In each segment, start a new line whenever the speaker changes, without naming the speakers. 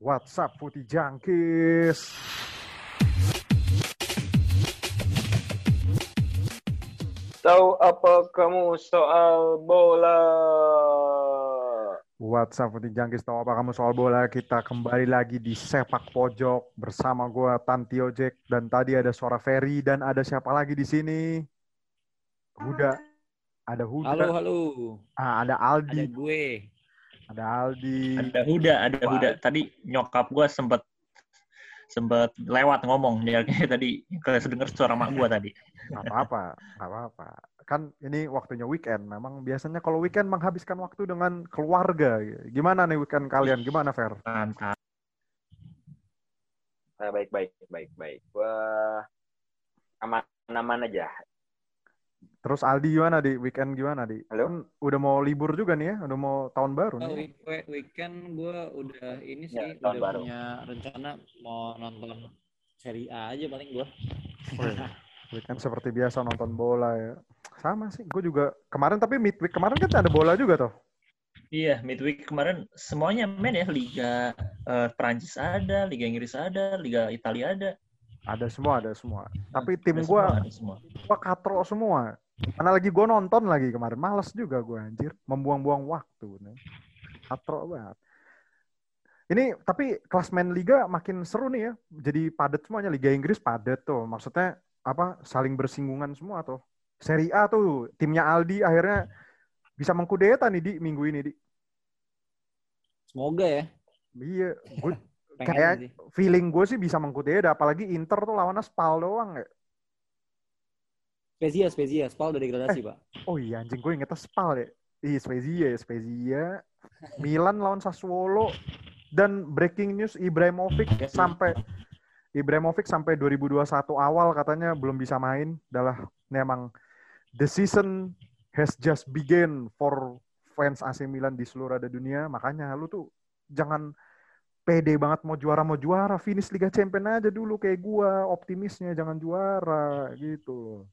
WhatsApp Putih Jangkis.
Tahu apa kamu soal bola?
WhatsApp Putih Jangkis tahu apa kamu soal bola? Kita kembali lagi di sepak pojok bersama gua Tantio Jack dan tadi ada suara Ferry dan ada siapa lagi di sini? Huda. Ada Huda.
Halo, halo.
Ah, ada
Ada
Aldi.
gue.
Ada Aldi.
Ada Huda, ada
Wah.
Huda. Tadi nyokap gue sempet sempet lewat ngomong dia kayak tadi kedenger suara mak gue tadi.
Gak apa-apa, gak apa-apa. Kan ini waktunya weekend. Memang biasanya kalau weekend menghabiskan waktu dengan keluarga. Gimana nih weekend kalian? Gimana, Fer?
Mantap.
Nah, baik, baik, baik, baik. Wah, aman-aman aja.
Terus Aldi gimana di weekend gimana di?
Halo?
Kan udah mau libur juga nih ya, udah mau tahun baru
Oh,
nih.
week- week- weekend gue udah ini sih,
Ya, tahun
udah
baru.
punya rencana mau nonton seri A aja paling gue.
Wih, weekend seperti biasa nonton bola ya. Sama sih, gue juga kemarin tapi midweek kemarin kan ada bola juga tuh.
Iya, midweek kemarin semuanya main ya. Liga eh, Prancis ada, Liga Inggris ada, Liga Italia ada.
Ada semua, ada semua. Tapi tim
Ada
gue,
semua, ada semua.
gue katro semua. Mana lagi gue nonton lagi kemarin, males juga gue anjir, membuang-buang waktu. Nih. Katro banget. Ini tapi klasmen liga makin seru nih ya. Jadi padat semuanya. Liga Inggris padat tuh. Maksudnya apa? Saling bersinggungan semua tuh. Seri A tuh timnya Aldi akhirnya bisa mengkudeta nih di minggu ini di.
Semoga ya.
Iya, gue
Pengen
Kayak-
sih.
feeling gue sih bisa mengkudeta. Apalagi Inter tuh lawannya Spal doang ya.
Spezia, Spezia. Spal udah degradasi, Pak.
Oh iya anjing gue ingetnya Spal ya. Iya Spezia ya Spezia. Milan lawan Sassuolo dan breaking news Ibrahimovic
Ya sih.
sampai Ibrahimovic sampai 2021 awal katanya belum bisa main. Adalah memang the season has just begin for fans AC Milan di seluruh ada dunia. Makanya lu tuh jangan pede banget mau juara mau juara. Finish Liga Champion aja dulu kayak gua optimisnya jangan juara gitu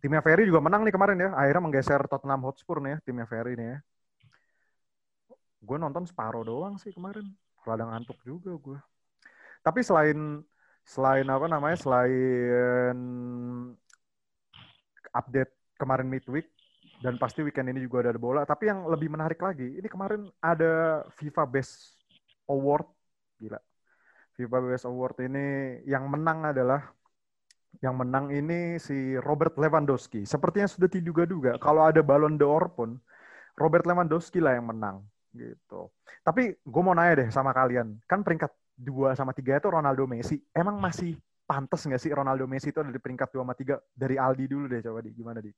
timnya Ferry juga menang nih kemarin ya. Akhirnya menggeser Tottenham Hotspur nih ya timnya Ferry nih ya. Gue nonton separuh doang sih kemarin. Rada ngantuk juga gue tapi selain selain apa namanya selain update kemarin midweek dan pasti weekend ini juga ada bola. Tapi yang lebih menarik lagi ini kemarin ada FIFA Best Award gila FIFA Best Award ini yang menang adalah yang menang ini si Robert Lewandowski. Sepertinya sudah diduga-duga kalau ada Ballon d'Or pun Robert Lewandowski lah yang menang gitu. Tapi gue mau nanya deh sama kalian, kan peringkat 2 sama 3 itu Ronaldo Messi. Emang masih pantas nggak sih Ronaldo Messi itu ada di peringkat 2 sama 3? Dari Aldi dulu deh coba di gimana di?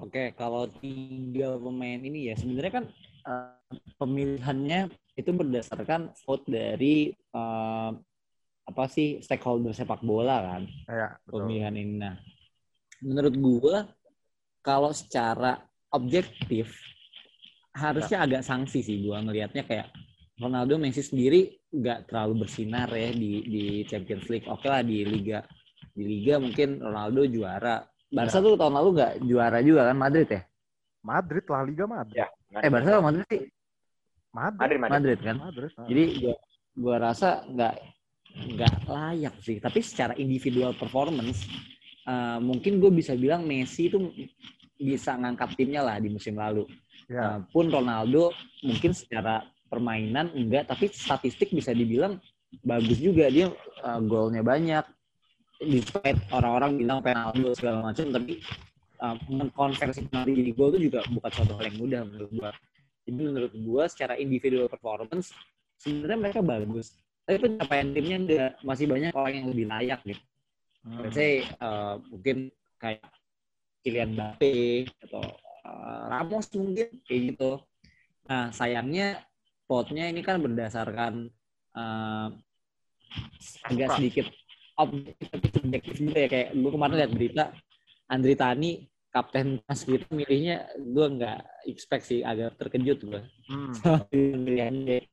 Oke, kalau tiga pemain ini ya sebenarnya kan eh, pemilihannya itu berdasarkan vote dari eh, apa sih stakeholder sepak bola kan
Ya, betul.
pemilihan ini. Nah, menurut gua kalau secara objektif harusnya agak sanksi sih gua ngelihatnya kayak Ronaldo Messi sendiri nggak terlalu bersinar ya di di Champions League. Oke lah di liga di liga mungkin Ronaldo juara. Barca tuh tahun lalu nggak juara juga kan Madrid ya?
Madrid lah Liga Madrid.
Ya,
Eh Barca atau Madrid sih?
Madrid.
Madrid, Madrid.
Madrid kan.
Madrid. ah.
Jadi gua, gua rasa nggak nggak layak sih. Tapi secara individual performance eh, mungkin gue bisa bilang Messi itu bisa ngangkat timnya lah di musim lalu.
ya.
Eh, pun Ronaldo mungkin secara permainan enggak, tapi statistik bisa dibilang bagus juga dia eh, golnya banyak. Despite orang-orang bilang penalti segala macam, tapi uh, mengkonversi penalti jadi gol itu juga bukan suatu hal yang mudah menurut gua. Jadi menurut gua secara individual performance sebenarnya mereka bagus. Tapi pencapaian timnya enggak, masih banyak orang yang lebih layak gitu.
Hmm.
Let's say uh, mungkin kayak Kylian Mbappe atau uh, Ramos mungkin kayak gitu. Nah sayangnya vote-nya ini kan berdasarkan uh, agak sedikit objektif subjektif juga ya kayak gue kemarin lihat berita Andri Tani kapten pas gitu milihnya gue nggak expect sih agak terkejut gue
Hmm.
pilihannya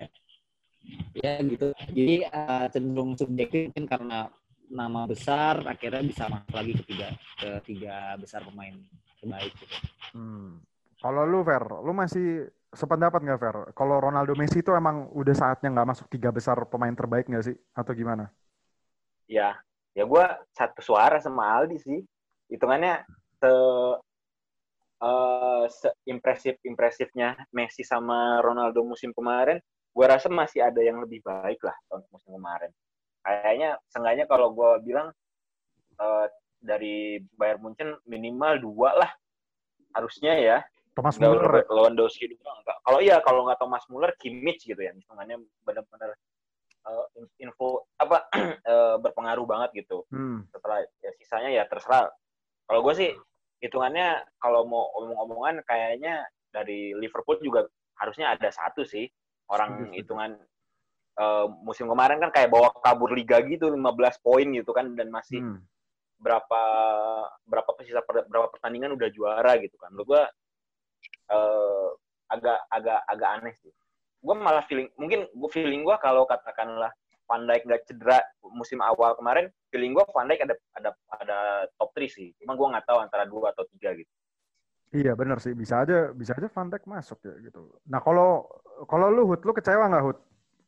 ya gitu jadi uh, cenderung subjektif mungkin karena nama besar akhirnya bisa masuk lagi ke tiga ke tiga besar pemain terbaik gitu.
Hmm. Kalau lu Fer, lu masih sependapat nggak Fer? Kalau Ronaldo Messi itu emang udah saatnya nggak masuk tiga besar pemain terbaik nggak sih? Atau gimana?
Ya, ya gue satu suara sama Aldi sih. Hitungannya se uh, seimpresif impresifnya Messi sama Ronaldo musim kemarin, gue rasa masih ada yang lebih baik lah tahun musim kemarin. Kayaknya, seenggaknya kalau gue bilang uh, dari Bayern Munchen minimal dua lah harusnya ya.
Thomas
Nggak
Muller.
Lewandowski doang. Kalau iya kalau nggak Thomas Muller, Kimmich gitu ya. Hitungannya benar-benar uh, info apa uh, berpengaruh banget gitu.
Hmm.
Setelah ya sisanya ya terserah. Kalau gue sih hitungannya kalau mau omong-omongan kayaknya dari Liverpool juga harusnya ada satu sih orang hitungan uh, musim kemarin kan kayak bawa kabur liga gitu 15 poin gitu kan dan masih
Hmm.
berapa berapa sisa berapa pertandingan udah juara gitu kan. Lu gua eh, agak agak agak aneh sih. Gue malah feeling mungkin gue feeling gue kalau katakanlah Van Dijk nggak cedera musim awal kemarin, feeling gue Van Dijk ada ada ada top 3 sih. Cuma gue nggak tahu antara dua atau tiga gitu.
Iya benar sih, bisa aja bisa aja Van Dijk masuk ya gitu. Nah kalau kalau lu Hud, lu kecewa nggak Hud?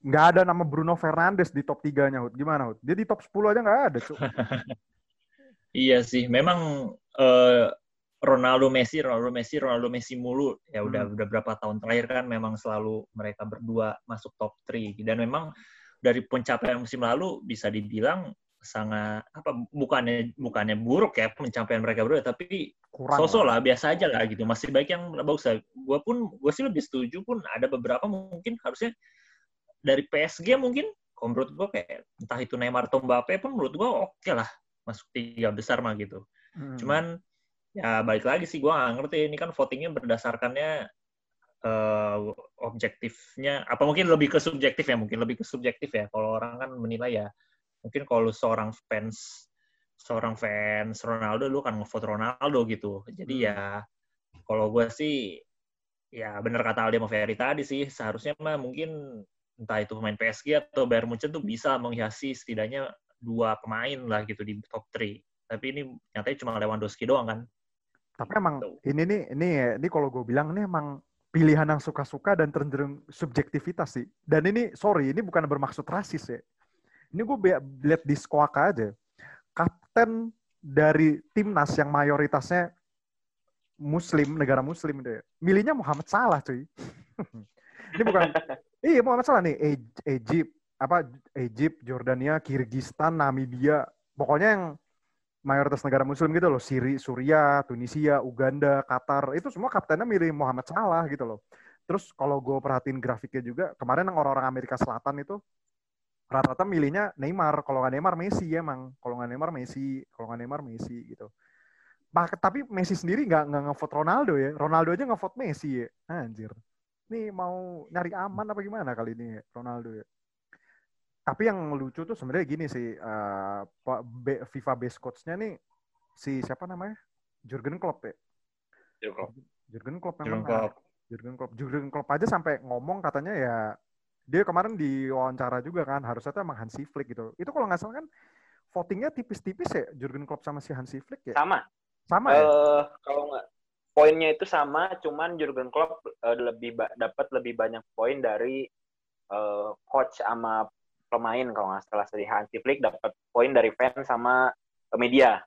Nggak ada nama Bruno Fernandes di top 3-nya Hud. Gimana Hud? Dia di top 10 aja nggak ada, Cuk.
Iya sih, memang eh, Ronaldo Messi, Ronaldo Messi, Ronaldo Messi mulu. Ya udah
Hmm.
udah berapa tahun terakhir kan memang selalu mereka berdua masuk top 3 dan memang dari pencapaian musim lalu bisa dibilang sangat apa bukannya bukannya buruk ya pencapaian mereka berdua tapi
Kurang.
sosok lah biasa aja lah gitu. Masih baik yang bagus lah. Gue pun gue sih lebih setuju pun ada beberapa mungkin harusnya dari PSG mungkin kalau menurut gue kayak entah itu Neymar atau Mbappe pun menurut gue oke lah. Masuk tiga besar mah gitu.
Hmm.
cuman ya balik lagi sih gue nggak ngerti. Ini kan votingnya berdasarkannya eh, objektifnya apa mungkin lebih ke subjektif ya mungkin lebih ke subjektif ya kalau orang kan menilai ya mungkin kalau lu seorang fans seorang fans Ronaldo lu kan ngevote Ronaldo gitu jadi
Hmm.
ya kalau gue sih ya bener kata Aldi Ferry tadi sih seharusnya mah mungkin entah itu pemain PSG atau Bayern Munchen tuh bisa menghiasi setidaknya dua pemain lah gitu di top 3 tapi ini nyatanya cuma Lewandowski doang kan
Tapi emang
Tuh.
ini nih, ini ini kalau gue bilang ini emang pilihan yang suka-suka dan cenderung subjektivitas sih. Dan ini sorry, ini bukan bermaksud rasis ya. Ini gue lihat di Skoaka aja. Kapten dari timnas yang mayoritasnya Muslim, negara Muslim itu ya. Milihnya Muhammad Salah cuy. ini bukan, iya Muhammad Salah nih. E- Egypt, apa Egypt, Jordania, Kirgistan, Namibia. Pokoknya yang mayoritas negara muslim gitu loh, Siri, Suria, Tunisia, Uganda, Qatar, itu semua kaptennya milih Muhammad Salah gitu loh. Terus kalau gue perhatiin grafiknya juga, kemarin yang orang-orang Amerika Selatan itu rata-rata milihnya Neymar, kalau nggak Neymar Messi emang, kalau nggak Neymar Messi, kalau nggak Neymar Messi gitu. Bah, tapi Messi sendiri nggak nggak ngevote Ronaldo ya, Ronaldo aja ngevote Messi ya, anjir. Nih mau nyari aman apa gimana kali ini ya, Ronaldo ya. Tapi yang lucu tuh sebenarnya gini sih, eh, Pak B- FIFA base coach-nya nih si siapa namanya? Jurgen Klopp ya. Jurgen Klopp yang
Jurgen. Klopp.
Jurgen Klopp. Jurgen Klopp aja sampai ngomong katanya ya dia kemarin di wawancara juga kan harusnya tuh emang Hansi Flick gitu. Itu kalau nggak salah kan votingnya tipis-tipis ya Jurgen Klopp sama si Hansi Flick ya.
Sama.
Sama ya.
Eh kalau nggak poinnya itu sama, cuman Jurgen Klopp eh, lebih ba- dapat lebih banyak poin dari eh, coach sama pemain kalau nggak salah dari Hansi Flick dapat poin dari fans sama media.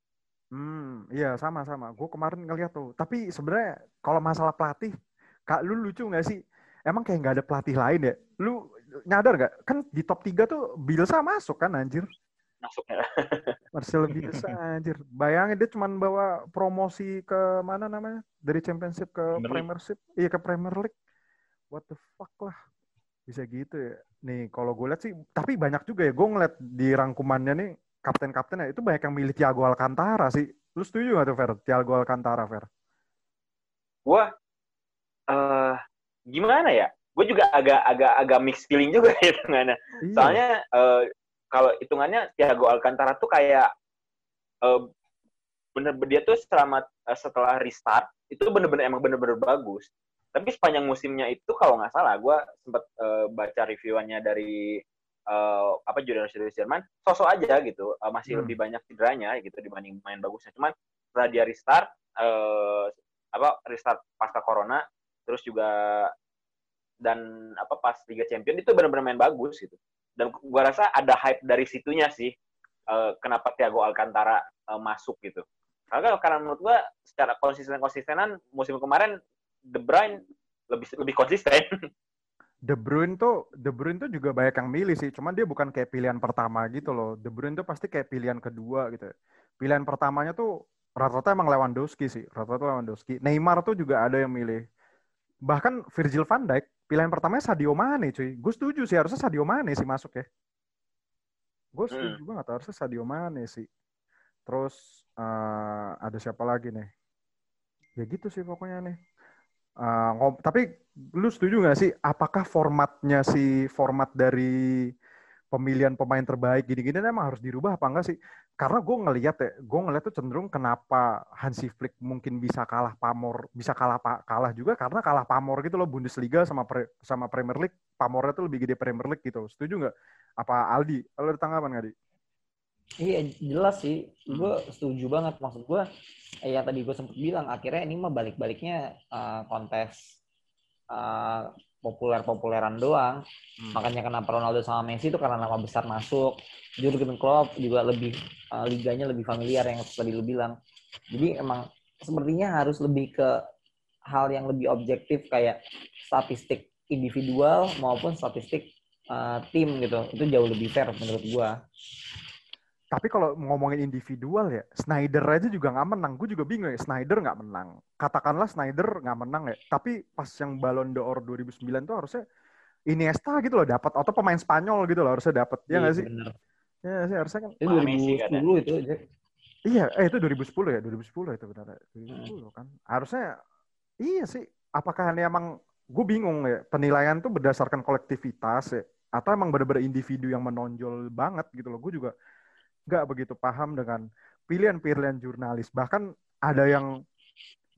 Hmm, iya sama-sama. Gue kemarin ngeliat tuh. Tapi sebenarnya kalau masalah pelatih, kak lu lucu nggak sih? Emang kayak nggak ada pelatih lain ya? Lu nyadar nggak? Kan di top 3 tuh Bielsa masuk kan anjir.
Masuknya.
Marcelo Bielsa anjir. Bayangin dia cuman bawa promosi ke mana namanya? Dari Championship ke
Premier.
Premiership. Iya ke Premier League. What the fuck lah. Bisa gitu ya. Nih kalau gue lihat sih, tapi banyak juga ya. Gue ngeliat di rangkumannya nih, kapten-kaptennya itu banyak yang milih Thiago Alcantara sih. Lu setuju gak tuh, Fer? Thiago Alcantara, Fer?
Gue eh gimana ya? Gue juga agak agak agak mixed feeling juga ya hitungannya.
Iya.
Soalnya eh, kalau hitungannya Thiago Alcantara tuh kayak eh, bener dia tuh selama eh, setelah restart itu bener-bener emang bener-bener bagus. Tapi sepanjang musimnya itu kalau nggak salah, gue sempat eh, baca reviewannya dari eh, apa jurnalis Jerman, sosok aja gitu, eh, masih
Hmm.
lebih banyak cederanya gitu dibanding main bagusnya. Cuman setelah dia restart, eh, apa restart pasca corona, terus juga dan apa pas Liga Champion itu benar-benar main bagus gitu. Dan gua rasa ada hype dari situnya sih uh, kenapa Thiago Alcantara uh, masuk gitu. Karena karena menurut gua secara konsisten konsistenan musim kemarin De Bruyne lebih lebih konsisten.
De Bruyne tuh De Bruyne tuh juga banyak yang milih sih, cuman dia bukan kayak pilihan pertama gitu loh. De Bruyne tuh pasti kayak pilihan kedua gitu. Pilihan pertamanya tuh rata-rata emang Lewandowski sih, rata-rata Lewandowski. Neymar tuh juga ada yang milih. Bahkan Virgil van Dijk pilihan pertamanya Sadio Mane cuy. Gue setuju sih harusnya Sadio Mane sih masuk ya. Gue setuju hmm. banget harusnya Sadio Mane sih. Terus uh, ada siapa lagi nih? Ya gitu sih pokoknya nih. Uh, tapi lu setuju nggak sih? Apakah formatnya si format dari pemilihan pemain terbaik gini-gini emang harus dirubah apa enggak sih? Karena gue ngelihat ya, gue ngelihat tuh cenderung kenapa Hansi Flick mungkin bisa kalah pamor, bisa kalah kalah juga karena kalah pamor gitu loh Bundesliga sama pre, sama Premier League, pamornya tuh lebih gede Premier League gitu. Setuju nggak? Apa Aldi? Lo ada tanggapan nggak, Di?
Iya jelas sih, gue setuju banget. Maksud gue, eh, ya tadi gue sempat bilang akhirnya ini mah balik-baliknya uh, kontes uh, populer-populeran doang. Hmm. Makanya kenapa Ronaldo sama Messi itu karena nama besar masuk. Jurgen Klopp juga lebih uh, liganya lebih familiar yang tadi lu bilang. Jadi emang sepertinya harus lebih ke hal yang lebih objektif kayak statistik individual maupun statistik uh, tim gitu. Itu jauh lebih fair menurut gua.
Tapi kalau ngomongin individual ya, Snyder aja juga nggak menang. Gue juga bingung ya, Snyder nggak menang. Katakanlah Snyder nggak menang ya. Tapi pas yang Ballon d'Or 2009 tuh harusnya Iniesta gitu loh dapat atau pemain Spanyol gitu loh harusnya dapat. Ya nggak iya, sih? Bener. Ya sih harusnya kan.
Itu 2010 itu aja.
Iya, eh itu 2010 ya, 2010 itu benar. 2010 hmm. kan. Harusnya iya sih. Apakah ini emang gue bingung ya penilaian tuh berdasarkan kolektivitas ya atau emang benar-benar individu yang menonjol banget gitu loh. Gue juga nggak begitu paham dengan pilihan-pilihan jurnalis. Bahkan ada yang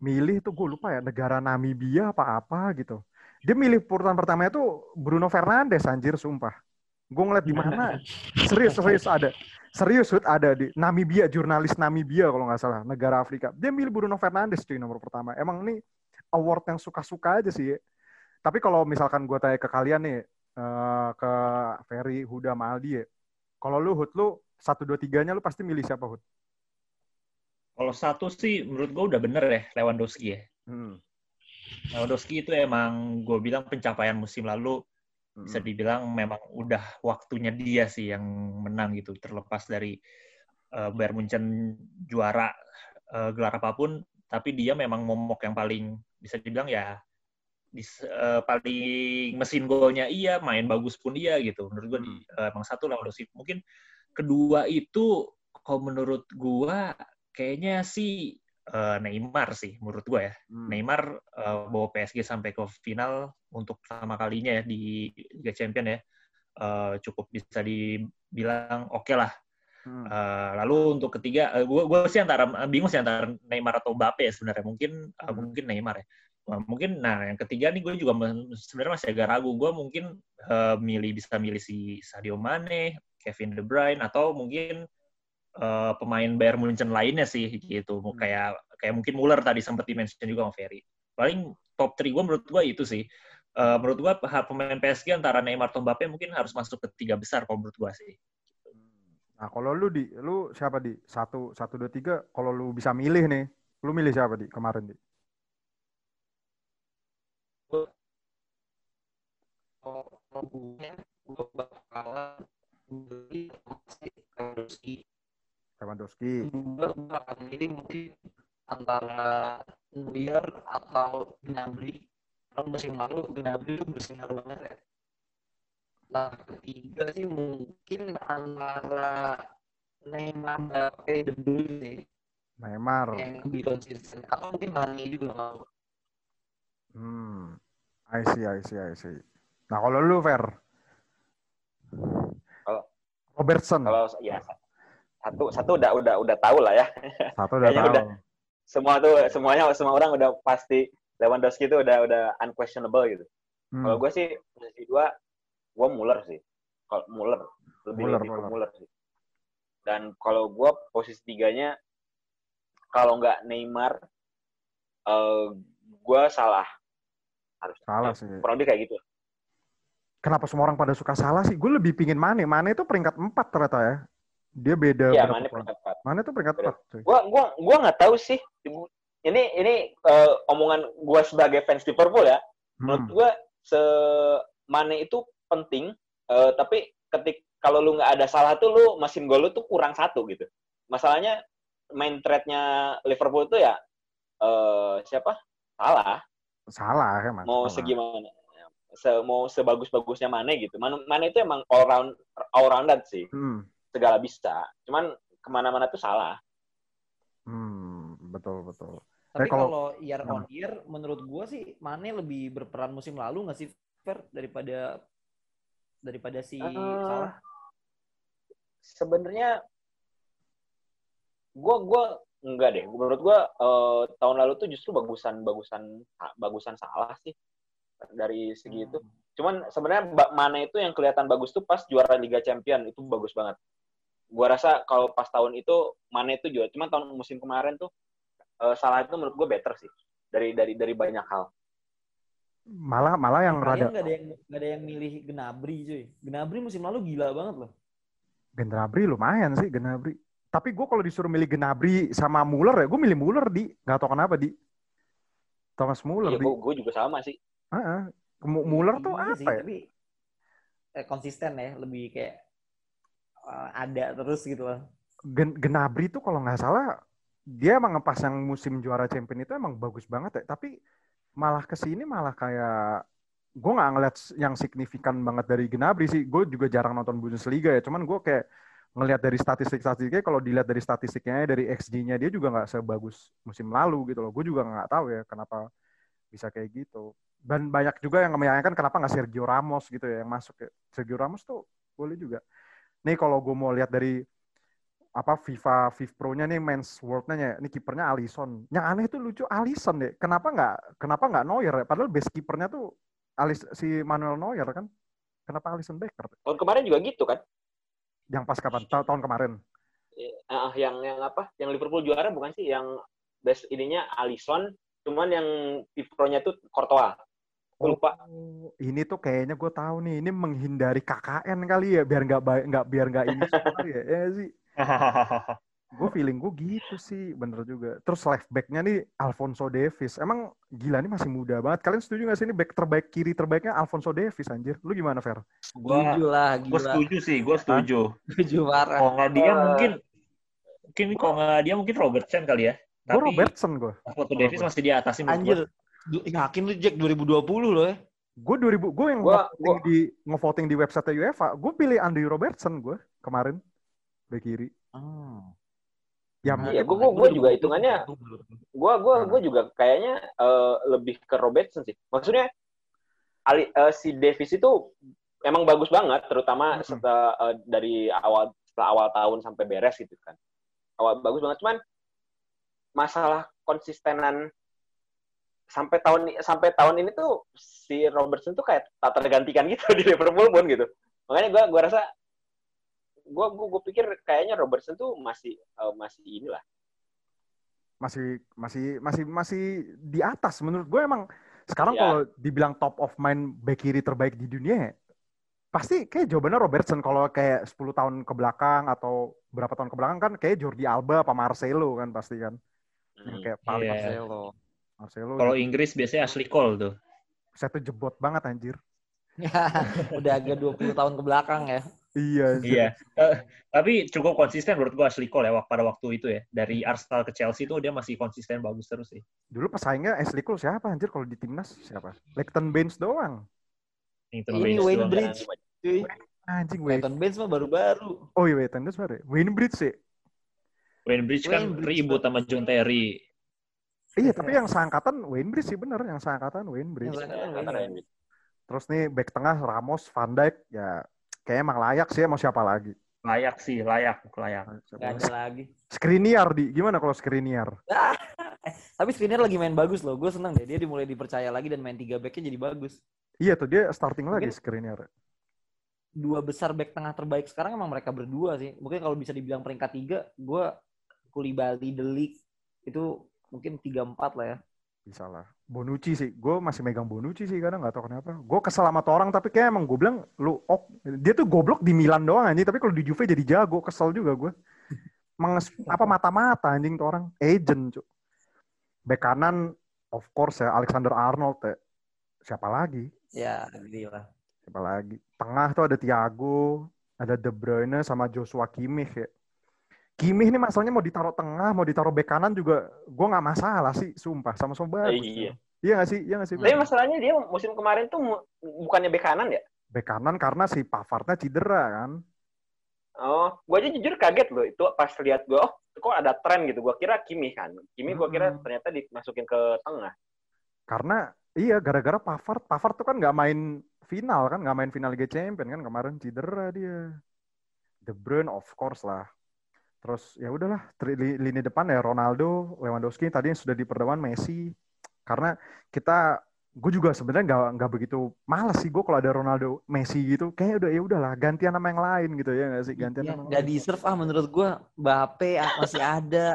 milih tuh gue lupa ya negara Namibia apa apa gitu. Dia milih urutan pertama itu Bruno Fernandes anjir sumpah. Gue ngeliat di mana. Serius serius ada. Serius ada di Namibia jurnalis Namibia kalau nggak salah negara Afrika. Dia milih Bruno Fernandes cuy nomor pertama. Emang ini award yang suka-suka aja sih. Tapi kalau misalkan gue tanya ke kalian nih uh, ke Ferry, Huda, Maldi ya. Kalau lu Hud lu satu dua tiganya lu pasti milih siapa Hud?
Kalau satu sih menurut gue udah bener ya Lewandowski ya. Hmm. Lewandowski itu emang gue bilang pencapaian musim lalu hmm. bisa dibilang memang udah waktunya dia sih yang menang gitu terlepas dari uh, Bayern Munchen juara uh, gelar apa pun tapi dia memang momok yang paling bisa dibilang ya di, uh, paling mesin golnya iya main bagus pun iya gitu menurut gue hmm. uh, emang satu Lewandowski mungkin kedua itu kalau menurut gua kayaknya sih uh, Neymar sih menurut gua ya. Hmm. Neymar uh, bawa PSG sampai ke final untuk pertama kalinya ya di Liga Champion ya. Uh, cukup bisa dibilang oke okay lah. Hmm. Uh, lalu untuk ketiga, uh, gue gue sih antara bingung sih antara Neymar atau Mbappe ya sebenarnya. Mungkin uh, mungkin Neymar ya. Mungkin nah yang ketiga nih gue juga sebenarnya masih agak ragu. Gue mungkin uh, milih bisa milih si Sadio Mane Kevin De Bruyne atau mungkin uh, pemain Bayern Munchen lainnya sih gitu. Hmm. kayak kayak mungkin Muller tadi sempat dimention juga sama Ferry. Paling top 3 gue menurut gue itu sih. Uh, menurut gue pemain PSG antara Neymar atau Mbappe mungkin harus masuk ke tiga besar kalau menurut gue sih.
Nah kalau lu di lu siapa di? Satu satu dua tiga kalau lu bisa milih nih lu milih siapa di kemarin di? Gue bakalan Lewandowski. Lewandowski.
Akan ini mungkin antara Neuer atau Gnabry. Kalau musim lalu Gnabry itu bersinar banget ya. Nah, ketiga sih mungkin antara Neymar Mbappe De Bruyne sih.
Neymar.
Yang lebih konsisten. Atau mungkin Mane juga mau.
Hmm. I see, I see, I see. Nah, kalau lu, Fer? Robertson.
Kalau ya satu satu udah udah udah tahu lah ya.
Satu udah tahu. Udah,
semua tuh semuanya semua orang udah pasti Lewandowski itu udah udah unquestionable gitu. Hmm. Kalau gue sih posisi dua, gue Muller sih. Kalau Muller lebih Muller, lebih Muller. Muller sih. Dan kalau gue posisi tiganya, kalau nggak Neymar, uh, eh, gue salah.
Harus. Salah sih.
Kurang lebih kayak gitu.
Kenapa semua orang pada suka salah sih? Gue lebih pingin Mane. Mane itu peringkat 4 ternyata ya. Dia beda
Iya,
poin.
peringkat empat.
Mane itu peringkat 4. cuy.
Gua gua gua nggak tahu sih. Ini ini eh, omongan gua sebagai fans Liverpool ya. Menurut
Hmm.
gua se Mane itu penting, eh, tapi ketik kalau lu nggak ada salah tuh lu mesin gol lu tuh kurang satu gitu. Masalahnya main trade-nya Liverpool itu ya eh, siapa? Salah.
Salah emang.
Mau
salah.
segimana? Se, mau sebagus-bagusnya Mane gitu. Mane, Mane itu emang all round all rounded sih.
Hmm.
Segala bisa. Cuman ke mana-mana tuh salah.
Hmm, betul betul.
Tapi
kalau-
kalau year
Hmm.
on year, menurut gua sih Mane lebih berperan musim lalu nggak sih Fer daripada daripada si
Eh,
Salah?
sebenarnya gua gua enggak deh menurut gua eh, tahun lalu tuh justru bagusan bagusan bagusan salah sih dari segi itu
Hmm.
cuman sebenarnya Mbak Mane itu yang kelihatan bagus tuh pas juara Liga Champion itu bagus banget gua rasa kalau pas tahun itu Mane itu juara cuman tahun musim kemarin tuh eh, salah itu menurut gua better sih dari dari dari banyak hal
Malah malah yang
Kalian
rada
nggak ada yang nggak ada yang milih Gnabry cuy. Gnabry musim lalu gila banget loh.
Gnabry lumayan sih Gnabry. Tapi gue kalau disuruh milih Gnabry sama Muller ya, gue milih Muller di. Gak tau kenapa di. Thomas Muller
iya gua juga sama sih
Ah, Mu- Muller tuh
Iya
apa
sih,
ya?
Tapi eh, konsisten ya, lebih kayak eh, ada terus gitu loh.
Gen- Gnabry tuh kalau nggak salah dia emang ngepas yang musim juara champion itu emang bagus banget ya. Tapi malah ke sini malah kayak gue nggak ngeliat yang signifikan banget dari Gnabry sih. Gue juga jarang nonton Bundesliga ya. Cuman gue kayak ngelihat dari statistik-statistiknya kalau dilihat dari statistiknya dari XG-nya dia juga nggak sebagus musim lalu gitu loh. Gue juga nggak tahu ya kenapa bisa kayak gitu. Dan banyak juga yang menyayangkan kenapa nggak Sergio Ramos gitu ya yang masuk ya. Sergio Ramos tuh boleh juga. Nih kalau gue mau lihat dari apa FIFA FIFA Pro-nya nih Men's World-nya ini kipernya Alisson. Yang aneh itu lucu Alisson deh. Kenapa nggak kenapa nggak Neuer ya? Padahal base kipernya tuh Alis, si Manuel Neuer kan. Kenapa Alisson Becker?
tahun kemarin juga gitu kan
Yang pas kapan? Ta- tahun kemarin.
Ah, yang yang apa? Yang Liverpool juara bukan sih? Yang best ininya Alisson, cuman yang pivotnya tuh Courtois. Gua lupa.
Oh, ini tuh kayaknya gue tahu nih. Ini menghindari KKN kali ya, biar nggak nggak biar nggak ini kali ya. Ya sih. Gue feeling gue gitu sih, bener juga. Terus left back-nya nih Alfonso Davis. Emang gila nih masih muda banget. Kalian setuju gak sih ini back terbaik kiri terbaiknya Alfonso Davis anjir? Lu gimana Fer?
Gua
Setuju lah,
gue setuju sih, gue setuju.
Setuju parah.
Kalau nggak dia
Eh.
mungkin mungkin kalau nggak dia mungkin Robertson kali ya.
Gue Robertson gue.
Alfonso Davis masih di atas sih menurut
Anjir, yakin lu Jack 2020 loh ya?
Gue 2000, gue yang
Gua-
ngevoting di ngevoting di website UEFA, gue pilih Andy Robertson gue kemarin back kiri.
Hmm.
Ya,
Nah,
Iya, gua- gua juga
2020.
hitungannya Gua gua
Nah.
gua juga kayaknya eh, lebih ke Robertson sih. Maksudnya Ali, eh, si Davis itu emang bagus banget, terutama
Mm-mm.
setelah eh, dari awal setelah awal tahun sampai beres gitu kan. Awal bagus banget, cuman masalah konsistenan sampai tahun sampai tahun ini tuh si Robertson tuh kayak tak tergantikan gitu di Liverpool pun gitu. Makanya gua gua rasa gua gua, gua pikir kayaknya Robertson tuh masih eh, masih inilah
masih masih masih masih di atas menurut gue emang sekarang
Iya.
kalau dibilang top of mind back kiri terbaik di dunia pasti kayak jawabannya Robertson kalau kayak 10 tahun ke belakang atau berapa tahun ke belakang kan kayak Jordi Alba apa Marcelo kan pasti kan yang
Hmm.
kayak paling
Iya.
Marcelo.
Marcelo
Kalau Inggris biasanya Ashley Cole tuh.
saya tuh jebot banget anjir
Udah agak 20 tahun ke belakang ya.
iya anjir.
Iya. Eh, tapi cukup konsisten menurut gua Ashley Cole ya pada waktu itu ya. Dari Arsenal ke Chelsea tuh dia masih konsisten bagus terus sih.
dulu pesaingnya Ashley Cole siapa anjir kalau di timnas siapa Leighton Baines doang
Ini
Baines
Wayne
doang.
Bridge. Cuy.
anjing Wayne
Nathan Baines mah baru-baru.
oh iya Leighton Baines baru ya? Wayne Bridge sih
Wayne Bridge kan
Wayne Bridge,
ribut sama John Terry.
Iya tapi yang seangkatan Wayne Bridge sih bener yang seangkatan Wayne Bridge
Yang seangkatan
Ya,
Wayne Bridge.
Terus nih back tengah Ramos, Van Dijk ya kayaknya emang layak sih mau siapa lagi?
Layak sih, layak, layak.
Gak ada lagi.
Skriniar di gimana kalau Skriniar?
Tapi Skriniar lagi main bagus loh. Gue seneng deh. Dia dimulai dipercaya lagi dan main tiga backnya jadi bagus.
Iya tuh dia starting lagi
Mungkin-
Skriniar.
Dua besar back tengah terbaik sekarang emang mereka berdua sih. Mungkin kalau bisa dibilang peringkat tiga, gue Kulibali, Delik itu mungkin tiga empat lah ya.
Bisa lah. Bonucci sih. Gue masih megang Bonucci sih kadang nggak tahu kenapa. Gue kesel sama orang tapi kayak emang gue bilang lu ok. Dia tuh goblok di Milan doang anjing tapi kalau di Juve jadi jago. Kesel juga gue. Menges apa mata-mata anjing tuh orang. Agent, cuk. Bek kanan of course ya Alexander Arnold ya. Siapa lagi?
Ya, gila.
Siapa lagi? Tengah tuh ada Thiago, ada De Bruyne sama Joshua Kimmich ya. Kimmich ini masalahnya mau ditaruh tengah, mau ditaruh bek kanan juga gue nggak masalah sih, sumpah sama-sama bagus.
Iya.
Iya nggak sih? Iya nggak sih?
Tapi masalahnya dia musim kemarin tuh bukannya bek kanan ya?
Bek kanan karena si Pavardnya cedera kan.
Oh, gue aja jujur kaget loh itu pas lihat gue, oh kok ada tren gitu. Gue kira Kimi kan. Kimi gue kira
Mm-mm.
ternyata dimasukin ke tengah.
Karena iya gara-gara Pavard, Pavard tuh kan nggak main final kan, nggak main final Liga Champion kan kemarin cedera dia. De Bruyne of course lah. Terus ya udahlah lini depan ya Ronaldo, Lewandowski tadi yang sudah diperdawan Messi. Karena kita gue juga sebenarnya nggak nggak begitu males sih gue kalau ada Ronaldo Messi gitu kayak udah ya udahlah gantian nama yang lain gitu ya nggak sih gantian
Iya,
nama yang
Gak
lain.
deserve ah menurut gua. Mbappe ah, masih ada,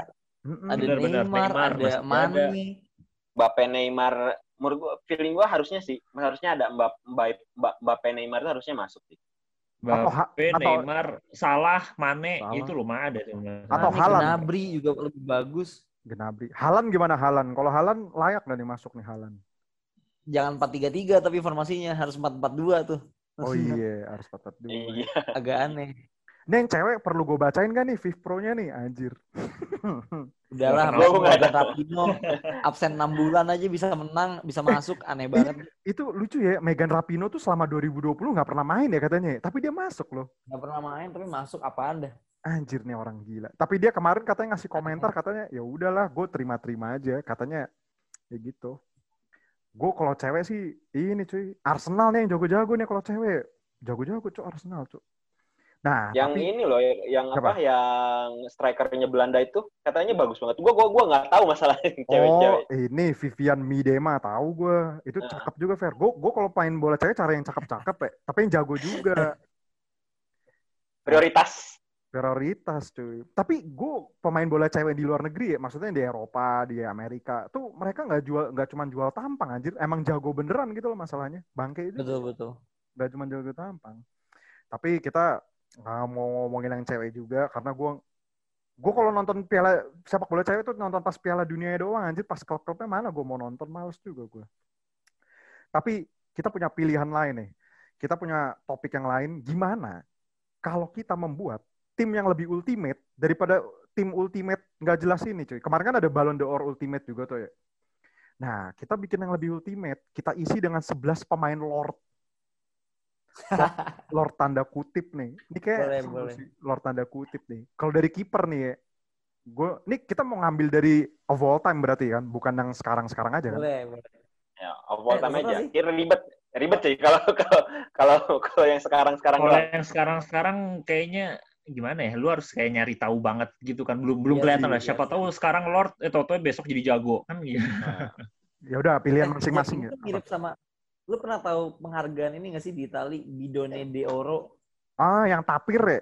ada Neymar,
Neymar
ada. Mane.
Mbappe Neymar, menurut gue feeling gue harusnya sih, harusnya ada Mbak Mbak Mbappe Neymar itu harusnya masuk sih.
Atau ha-
Mbappe,
atau-
Neymar, Salah, Mane,
Salah.
itu lumayan ada sebenarnya.
Atau Haaland.
Gnabry juga lebih bagus.
Gnabry. Halan gimana Halan? Kalau Halan layak nggak nih masuk nih Halan?
Jangan 4-3-3 tapi formasinya harus 4-4-2 tuh.
Oh iya harus 4
Iya.
Agak aneh.
Nih yang cewek perlu gue bacain gak nih Viv Pro-nya nih anjir.
Udahlah,
Nggak
kenapa.
Mas Morgan Rapino absen 6 bulan aja bisa menang, bisa masuk, aneh banget.
itu lucu ya Megan Rapino tuh selama 2020 nggak pernah main ya katanya. Tapi dia masuk loh.
Gak pernah main tapi masuk apaan dah.
Anjir nih orang gila. Tapi dia kemarin katanya ngasih komentar katanya ya udahlah gue terima-terima aja. Katanya ya gitu. Gue kalau cewek sih ini cuy Arsenal nih yang jago-jago nih kalau cewek. Jago-jago cuy Arsenal cuy. Nah,
Yang
tapi
ini loh, yang
Siapa?
apa? Yang strikernya Belanda itu katanya bagus banget. Gue gua gua nggak tahu masalahnya
Oh,
cewek-cewek.
ini Vivian Miedema tahu gue. Itu
Nah.
cakep juga Fer. Gue gue kalau main bola cewek cara yang cakep-cakep ya, tapi yang jago juga.
Prioritas.
prioritas cuy. Tapi gue pemain bola cewek di luar negeri ya, maksudnya di Eropa, di Amerika, tuh mereka nggak jual nggak cuma jual tampang anjir, emang jago beneran gitu loh masalahnya. Bangke itu
Betul betul.
nggak cuma jago tampang. Tapi kita nggak mau ngomongin yang cewek juga karena gue gue kalau nonton piala sepak bola cewek tuh nonton pas piala dunia doang anjir pas klub-klubnya mana gue mau nonton males juga gue. Tapi kita punya pilihan lain nih. Kita punya topik yang lain gimana kalau kita membuat tim yang lebih ultimate daripada tim ultimate nggak jelas ini cuy. Kemarin kan ada Ballon d'Or ultimate juga tuh ya. Nah, kita bikin yang lebih ultimate. Kita isi dengan 11 pemain Lord. Lord, Lord tanda kutip nih. Ini kayak
Boleh, boleh.
Lord tanda kutip nih. Kalau dari kiper nih ya. Gue, ini kita mau ngambil dari of all time berarti kan, bukan yang sekarang-sekarang aja kan.
Boleh, boleh.
Ya, of all
Eh,
time
siapa
aja. Kira ribet, ribet sih kalau kalau kalau kalau yang sekarang-sekarang
Kalau yang sekarang-sekarang kayaknya gimana ya? Lu harus kayak nyari tahu banget gitu kan. Belum belum
Iya
kelihatan
sih,
lah.
iya
Siapa
sih.
tahu sekarang Lord eh tau besok jadi jago kan gitu.
Ya udah pilihan
Eh,
masing-masing
ya, mirip sama lu pernah tahu penghargaan ini gak sih di Itali Bidone de Oro?
Ah, yang tapir ya.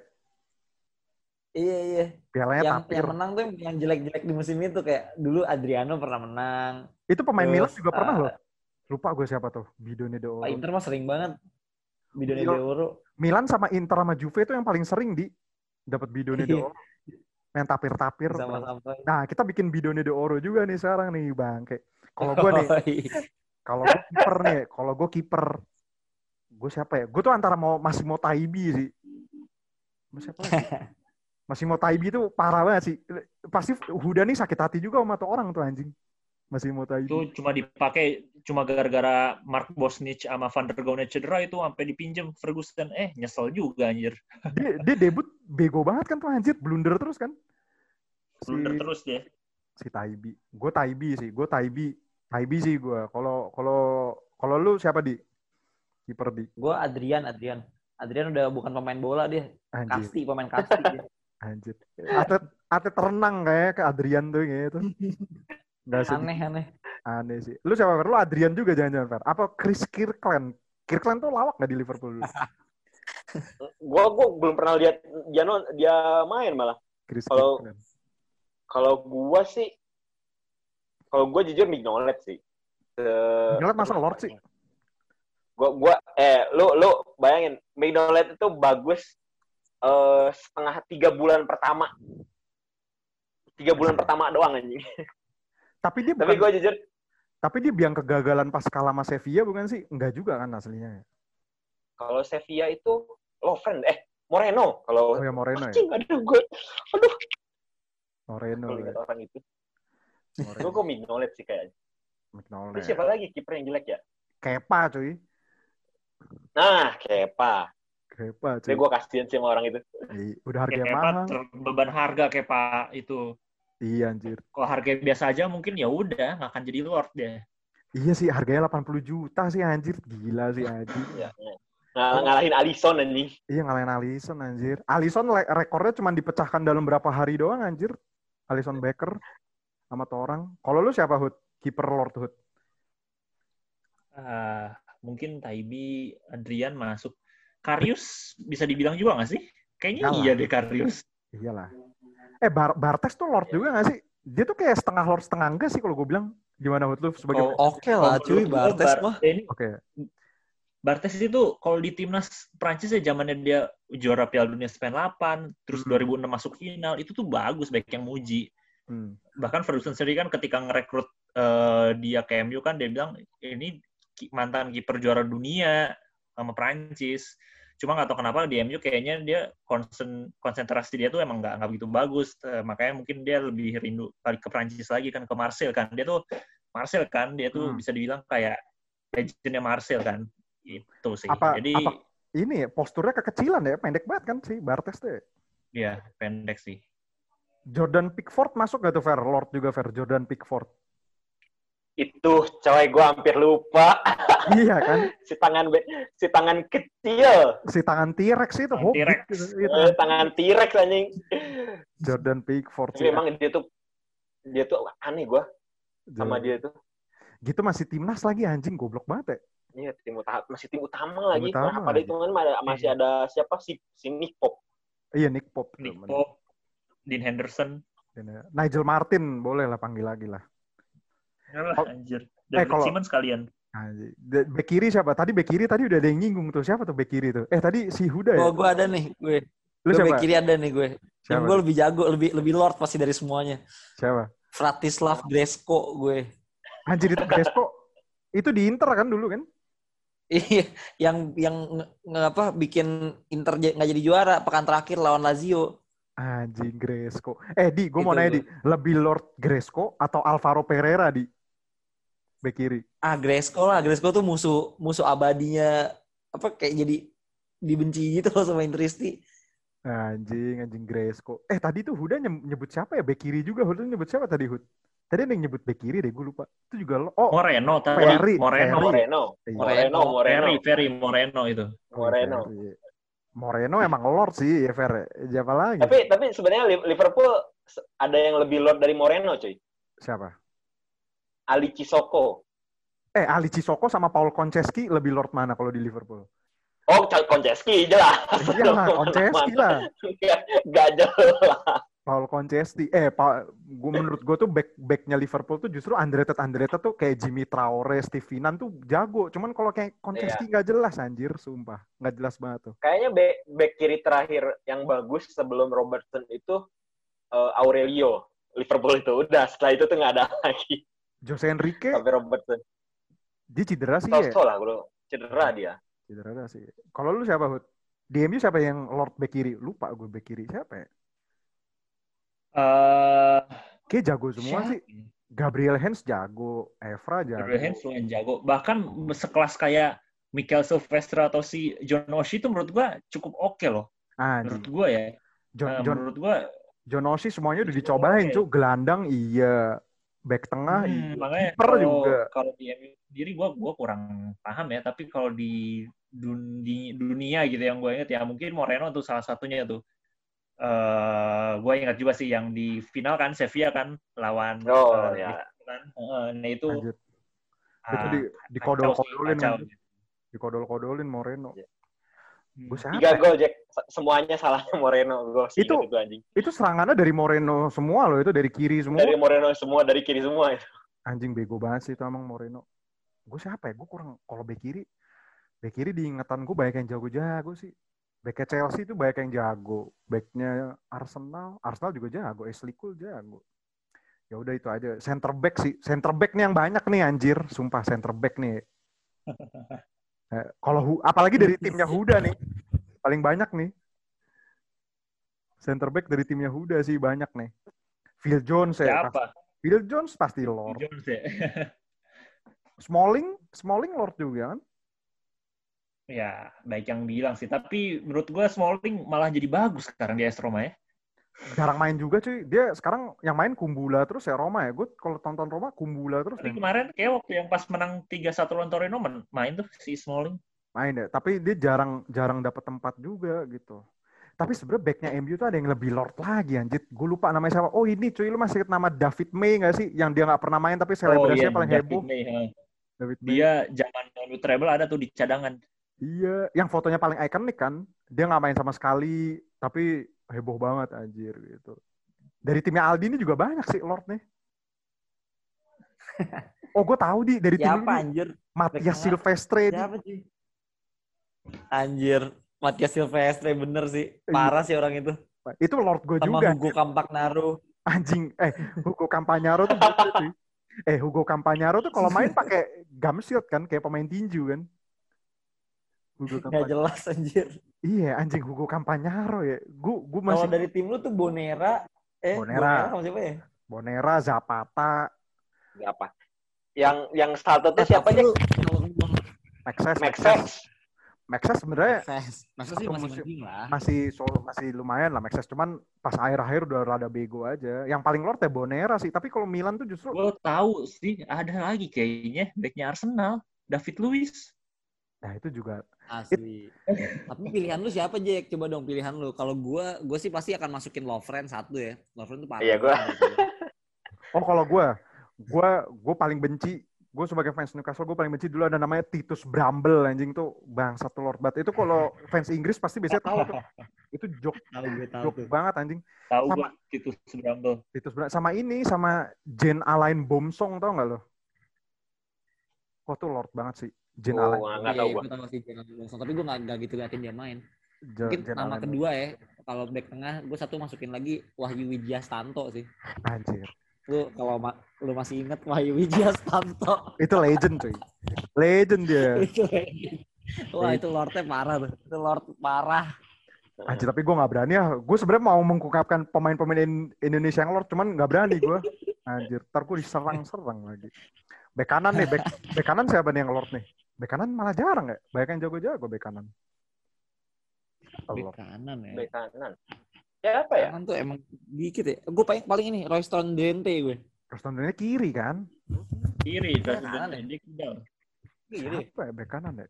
Iya iya.
Pialanya
yang
tapir.
yang menang tuh yang jelek-jelek di musim itu kayak dulu Adriano pernah menang.
Itu pemain Milan juga pernah
eh,
loh. Lupa gue siapa tuh. Bidone de Oro.
Pak Inter mah sering banget. Bidone
Iya.
de Oro.
Milan sama Inter sama Juve itu yang paling sering di dapat bidone de
Iya.
oro. Yang tapir-tapir. Nah, kita bikin bidone de oro juga nih sekarang nih, Bang. Kayak kalau gue nih,
Oh, iya.
Kalau gue kiper nih, kalau gue kiper gue siapa ya? Gue tuh antara mau masih mau Taibi sih. Mau siapa lagi? Masih mau Taibi tuh parah banget sih. Pasti Huda nih sakit hati juga sama tuh orang tuh anjing. Masih mau Taibi.
Itu cuma dipakai cuma gara-gara Mark Bosnich sama Van der Gaune cedera itu sampai dipinjem Ferguson. Eh, nyesel juga anjir.
Dia, dia debut bego banget kan tuh anjir, blunder terus kan. Si,
Blunder terus dia.
si Taibi. Gue Taibi sih, gue Taibi. Taibi sih gue. Kalau kalau kalau lu siapa di? Kiper di.
Gue Adrian, Adrian. Adrian udah bukan pemain bola dia.
Anjir,
Kasti, pemain kasti dia.
anjir. Atlet atlet renang kayak ke Adrian tuh gitu. Enggak sih.
Aneh, aneh.
Aneh sih. Lu siapa Fer? Lu Adrian juga jangan-jangan Fer? Apa Chris Kirkland? Kirkland tuh lawak nggak di Liverpool dulu?
Gua gua belum pernah lihat dia dia main malah.
Chris
Kalau-. Kalau gua sih kalau gue jujur Mignolet sih. Se-
Mignolet masa Lord sih?
Gua gua eh lu lu bayangin Mignolet itu bagus eh setengah tiga bulan pertama. Tiga bulan pertama doang anjing.
Tapi dia
Tapi gue jujur
tapi dia biang kegagalan pas kalah sama Sevilla bukan sih? Enggak juga kan aslinya.
kalau Sevilla itu Lovren eh Moreno kalau
Oh ya Moreno ya.
aduh gue aduh
Moreno.
kalau
ya.
orang itu gue gue Mignolet sih kayaknya
McNoll
Terus siapa lagi kiper yang jelek ya
Kepa cuy.
nah Kepa
Kepa cuy.
Tapi gue kasihan sih sama orang itu
Ih, Udah harga
Kayak
mahal.
ter- beban harga Pak itu.
Iya anjir.
Kalau harga biasa aja mungkin ya udah nggak akan jadi lord deh.
Iya sih harganya 80 juta sih anjir. Gila sih anjir.
ya, Ngal ngalahin Alisson anjing
Iya ngalahin Alisson anjir. Alisson le- rekornya cuma dipecahkan dalam berapa hari doang anjir. Alisson Becker sama tuh orang. Kalau lu siapa Hud? Kiper Lord Hud.
Ah, mungkin Taibi, Adrian masuk. Karius bisa dibilang juga nggak sih? Kayaknya
Enggak lah.
iya deh Karius.
Iyalah. Eh Bar Bartes tuh Lord juga gak sih? Dia tuh kayak setengah Lord setengah enggak sih kalau gue bilang. Gimana Hud lu sebagai
Oh,
Oke lah,
Kalau
cuy, Bartes
Bar-
mah.
ini
Oke.
Bartes itu kalau di timnas Prancis ya zamannya dia juara Piala Dunia 98, terus
Hmm.
2006 masuk final, itu tuh bagus baik yang muji.
Hmm.
Bahkan Ferguson sendiri kan ketika ngerekrut eh, dia ke MU kan dia bilang ini mantan kiper juara dunia sama Prancis. Cuma nggak tahu kenapa di MU kayaknya dia konsen, konsentrasi dia tuh emang nggak nggak begitu bagus. Eh, makanya mungkin dia lebih rindu balik ke Prancis lagi kan ke Marseille kan. Dia tuh Marseille kan, dia tuh
Hmm.
bisa dibilang kayak legendnya Marseille kan. Itu sih.
Apa-
Jadi
apa- Ini ya, posturnya kekecilan ya, pendek banget kan sih Bartes tuh. ya.
ya pendek sih.
Jordan Pickford masuk gak tuh Fer? Lord juga Fer, Jordan Pickford.
itu coy gue hampir lupa
iya kan?
si tangan be- si tangan kecil
Si tangan T-Rex itu,
Tangan
hobbit
T-Rex.
gitu. Iya,
Eh, tangan T-Rex anjing
Jordan Pickford
tapi
sih.
emang dia tuh dia tuh aneh gue sama dia tuh
Gitu masih timnas lagi anjing, goblok banget ya.
Iya, tim utama masih tim utama lagi.
utama
Pada
lagi.
hitungan masih ada siapa sih? Si Nick Pop.
Iya, Nick Pop.
Nick
bener.
Dean Henderson.
Ini. Nigel Martin, boleh lah panggil lagi lah.
Yalah,
Oh.
anjir.
Eh,
David
kalau-
Simmons kalian.
De- Bek kiri siapa? Tadi bek kiri tadi udah ada yang nyinggung tuh. Siapa tuh bek kiri tuh? Eh tadi si Huda ya?
Oh, gue ada nih, gue.
Lu siapa?
back kiri ada nih gue. Yang gue lebih jago, lebih lebih lord pasti dari semuanya.
Siapa?
Fratislav Gresko gue.
Anjir itu Crespo. itu di Inter kan dulu kan?
Iya, yang yang nge- nge- apa bikin Inter nggak jadi juara pekan terakhir lawan Lazio.
Anjing Gresco. Eh Di, gue mau nanya Di. Lebih Lord Gresco atau Alvaro Pereira di bek kiri?
Ah, Gresko lah, Gresko tuh musuh musuh abadinya apa kayak jadi dibenci gitu loh sama Interisti.
Anjing, anjing Gresco. Eh tadi tuh Huda nyebut siapa ya? Bek kiri juga. Huda nyebut siapa tadi Hud? Tadi ada yang nyebut bek kiri deh, gue lupa. Itu juga lo. Oh,
Moreno tadi.
Ferry,
Moreno.
Ferry.
Moreno.
iya.
Moreno, Moreno.
Ferry, Ferry Moreno itu.
Moreno.
Ferry. Moreno emang Lord sih ya Fer. Siapa lagi?
Tapi tapi sebenarnya Li- Liverpool ada yang lebih lord dari Moreno, cuy.
Siapa?
Ali Cisoko.
Eh, Ali Cisoko sama Paul Konceski lebih Lord mana kalau di Liverpool?
Oh, Konceski jelas.
Iya lah, Konceski lah.
Gak jelas.
Paul Konceski. Eh, pa, gua menurut gue tuh back backnya Liverpool tuh justru underrated underrated tuh kayak Jimmy Traore, Steve Finan tuh jago. Cuman kalau kayak Konceski nggak jelas anjir, sumpah. Nggak jelas banget tuh.
Kayaknya back, back kiri terakhir yang bagus sebelum Robertson itu eh, Aurelio. Liverpool itu udah setelah itu tuh nggak ada lagi
Jose Enrique,
sampai Robertson.
dia cedera sih ya.
Sosok lah bro, cedera dia.
Cedera sih. Kalau lu siapa, Hud? Di MU siapa yang Lord back kiri? Lupa gue back kiri. Siapa ya?
Eh,
Kayak jago semua
siapa
sih.
ya?
Gabriel Hens jago, Evra jago.
Gabriel Hens lumayan jago. Bahkan sekelas kayak Michael Silvestre atau si John Oshie itu menurut gua cukup oke loh.
Anjing.
Menurut gua ya.
John, John,
menurut gua
John Oshie semuanya udah dicobain,
oke.
Cuk. Gelandang iya. Back tengah
hmm,
iya.
makanya kalau,
juga.
kalau di MU sendiri gua gua kurang paham ya, tapi kalau di dun- di dunia gitu yang gue ingat ya mungkin Moreno tuh salah satunya tuh. Eh gue ingat juga sih yang di final kan Sevilla kan lawan
Oh,
eh,
ya.
kan. Eh, nah itu
Anjir.
ah,
itu di,
kacau
dikodol-kodolin
sih, kacau.
anjir. dikodol-kodolin Moreno.
Iya.
Gue siapa?
Tiga gol Jack, Se- semuanya salahnya Moreno. Gue sih
Itu-
itu anjing.
Itu serangannya dari Moreno semua loh, itu dari kiri semua.
Dari Moreno semua, dari kiri semua. itu.
Anjing bego banget sih itu emang Moreno. Gue siapa ya? Gue kurang kalau bek kiri. Bek kiri diingatan gue banyak yang jago-jago sih. Backnya Chelsea itu banyak yang jago. Backnya Arsenal, Arsenal juga jago. Ashley Cole jago. Ya udah itu aja. Center back sih. Center back nih yang banyak nih anjir. Sumpah center back nih. Eh, kalau apalagi dari timnya Huda nih. Paling banyak nih. Center back dari timnya Huda sih banyak nih. Phil Jones ya.
Siapa?
Phil Jones pasti Lord.
Jones ya.
Smalling, Smalling Lord juga kan?
Ya, baik yang bilang sih. Tapi menurut gue Smalling malah jadi bagus sekarang di AS Roma ya.
Jarang main juga cuy. Dia sekarang yang main Kumbula terus ya Roma ya. Gue kalau tonton Roma Kumbula terus
Tapi kemarin kayak waktu yang pas menang 3-1 lawan Torino main tuh si Smalling.
main ya. Tapi dia jarang jarang dapat tempat juga gitu. Tapi sebenarnya backnya MU tuh ada yang lebih Lord lagi anjir. Gue lupa namanya siapa. Oh ini cuy lu masih nama David May gak sih? Yang dia nggak pernah main tapi selebrasinya paling
Oh, iya, David
heboh.
May, ha.
David May.
Dia zaman MU treble ada tuh di cadangan.
Iya, yang fotonya paling ikonik kan. Dia nggak main sama sekali, tapi heboh banget anjir gitu. Dari timnya Aldi ini juga banyak sih Lord nih. Oh, gue tahu di dari tim
Siapa
ini
anjir?
Matias. Silvestre.
Siapa sih? Anjir, Matias Silvestre bener sih. Parah sih orang itu.
Itu Lord gue
Sama
juga.
Hugo Campagnaro.
Anjing. Eh, Hugo Campagnaro tuh sih. Eh, Hugo Campagnaro tuh kalau main pakai gum shield kan, kayak pemain tinju kan. Hugo
Nggak
Campagnaro.
jelas anjir.
Iya, anjing Hugo Campagnaro ya. Gu, gu
Kalau
masih
dari tim lu tuh Bonera. Eh,
Bonera.
sama siapa ya?
Bonera, Zapata,
Nggak apa. Yang yang starternya siapa aja?
Tapi lu kalau ngomong
Maxes,
Maxes.
Maxes sebenarnya
Maxes. Maxes sih masih
musim-
penting lah.
masih so- masih lumayan lah Maxes cuman pas akhir-akhir udah rada bego aja yang paling lord ya Bonera sih tapi kalau Milan tuh justru
Gue tahu sih ada lagi kayaknya backnya Arsenal, David Luiz.
nah itu juga
Asli. Tapi pilihan lu siapa Jack? Coba dong pilihan lu. Kalau gua, gua sih pasti akan masukin Lovren satu ya. Lovren tuh parah.
Iya, gua.
oh kalau gue gue gue paling benci gue sebagai fans Newcastle gue paling benci dulu ada namanya Titus Bramble anjing tuh bang satu lord bat itu kalau fans Inggris pasti biasanya tahu tuh itu joke
Tahu gue tahu tuh.
banget anjing
Tahu
Sama-
gue Titus Bramble.
Titus Bramble sama ini sama Jen Alain Bomsong tau nggak lo kok tuh lord banget sih Jen
Oh,
Alain
nggak tahu
Iya,
gua.
gue tahu sih Jonathan Wilson. Tapi gue nggak nggak gitu liatin dia main.
Je-
Mungkin
Jen
nama
Alain
kedua ya. Kalau back tengah, gue satu masukin lagi Wahyu Wijastanto sih.
anjir
Lu kalau ma- lu masih inget Wahyu Wijastanto.
itu legend cuy legend dia
itu Wah itu Lordnya parah tuh. Itu Lord parah.
Anjir, tapi gue nggak berani ya. Gue sebenarnya mau mengungkapkan pemain-pemain In- Indonesia yang lord, cuman nggak berani gue. Anjir, ntar gue diserang-serang lagi. Bek kanan nih, bek, bek kanan siapa nih yang lord nih? Bek kanan malah jarang ya. Banyak yang jago-jago bek kanan. Oh, lord.
kanan ya.
Bek kanan. Siapa ya?
Kanan tuh emang dikit ya. Gue paling paling ini Royston Dente gue.
Terus ini kiri kan?
Kiri,
Iya,
David
kanan ya?
dia kidal.
Kiri.
Siapa ya bek kanan ya?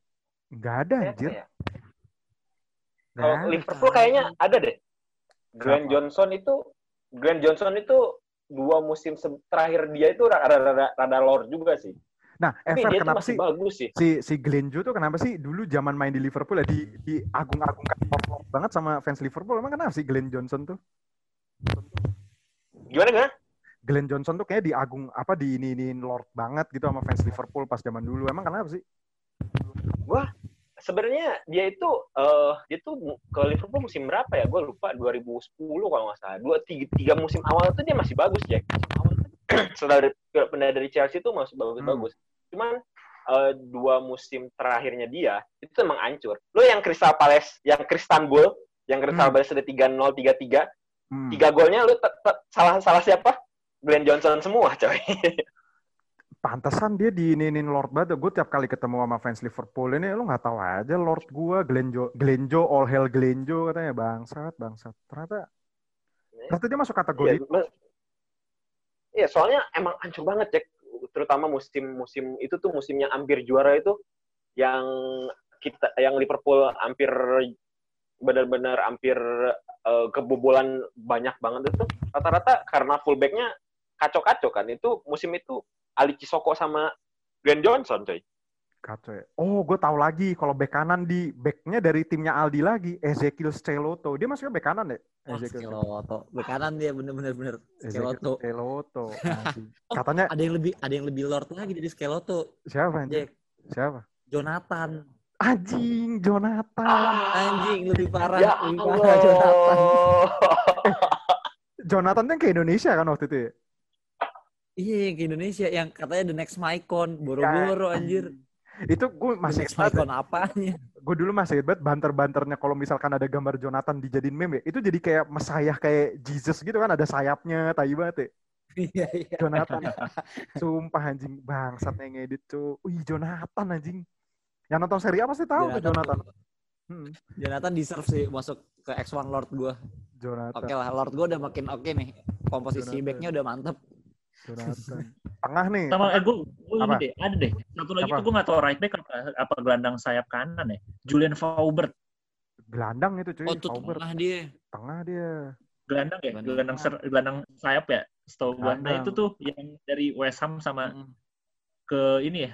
Nggak ada
Siapa
anjir.
ya? Kalau. Liverpool kayaknya ada deh.
Siapa?
Johnson itu Grant Johnson itu dua musim terakhir dia itu rada, rada, rada lord juga sih.
Nah,
Tapi
Ever kenapa sih
bagus sih.
si si Glenjo tuh kenapa sih dulu zaman main di Liverpool ya di di agung-agungkan banget sama fans Liverpool emang kenapa sih Glenn Johnson tuh?
Gimana gimana?
Glenn Johnson tuh kayak di agung apa di ini ini lord banget gitu sama fans Liverpool pas zaman dulu. Emang kenapa sih?
Sebenarnya dia itu eh dia tuh ke Liverpool musim berapa ya? Gue lupa 2010 kalau nggak salah. Dua tiga, tiga musim awal tuh dia masih bagus tuh setelah dari, pindah dari Chelsea tuh masih bagus-bagus. Cuman eh, dua musim terakhirnya dia itu emang hancur. Lo yang Crystal Palace, yang Kristanbul, yang Crystal
Hmm.
Palace ada 3-0, 3-3,
Hmm.
tiga golnya te- salah salah siapa? Glenn Johnson semua, coy.
Pantesan dia di ini ini lord banget. Gue tiap kali ketemu sama fans Liverpool ini lo nggak tahu aja lord gua Glenjo Glenjo all hell Glenjo katanya bangsat bangsat. Ternyata ternyata dia masuk
Iya,
kategori
ma- Iya, soalnya emang hancur banget, Jack. Terutama musim-musim itu tuh musimnya hampir juara itu yang kita yang Liverpool hampir benar-benar hampir eh, kebobolan banyak banget itu. Rata-rata karena fullbacknya kacau-kacau kan itu musim itu Ali Cisoko sama Glenn Johnson coy
Kacau ya. Oh, gue tahu lagi kalau bek kanan di backnya dari timnya Aldi lagi, Ezekiel Sceloto. Dia masuknya bek kanan ya?
Wah,
Ezekiel
Skeloto. Bek kanan dia bener-bener bener.
Sceloto. Anjing.
Oh,
Katanya
Ada yang lebih ada yang lebih lord lagi dari Skeloto.
siapa anjing?
Jack.
Siapa?
Jonathan.
Anjing, Jonathan.
Anjing lebih parah,
Ya
lebih parah Jonathan.
Jonathan yang ke Indonesia kan waktu itu ya?
Iya, yang ke Indonesia yang katanya the next Maicon, boro-boro anjir.
Itu gue masih
Maicon apanya?
gue dulu masih ingat banget banter-banternya kalau misalkan ada gambar Jonathan dijadiin meme ya, itu jadi kayak mesayah kayak Jesus gitu kan ada sayapnya tai banget ya.
Iya, iya.
Jonathan sumpah anjing bangsat yang ngedit cu wih Jonathan anjing yang nonton seri apa sih tahu tuh Jonathan Hmm,
Jonathan deserve sih masuk ke X1 Lord gua.
Jonathan
Oke lah, Lord gua udah makin oke nih. Komposisi
Jonathan.
backnya udah mantep.
Jonathan tengah nih
Sama eh gue gue ini deh, ada deh. Satu lagi
Apa?
tuh gue nggak tahu right back apa apa gelandang sayap kanan ya. Julian Faubert.
gelandang itu cuy
Oh, tuh
Faubert.
tengah dia.
tengah dia
Gelandang ya,
Gelandang
gelandang ser- gelandang sayap ya. Setahu gue. Nah itu tuh yang dari West Ham sama
Mm.
ke ini ya.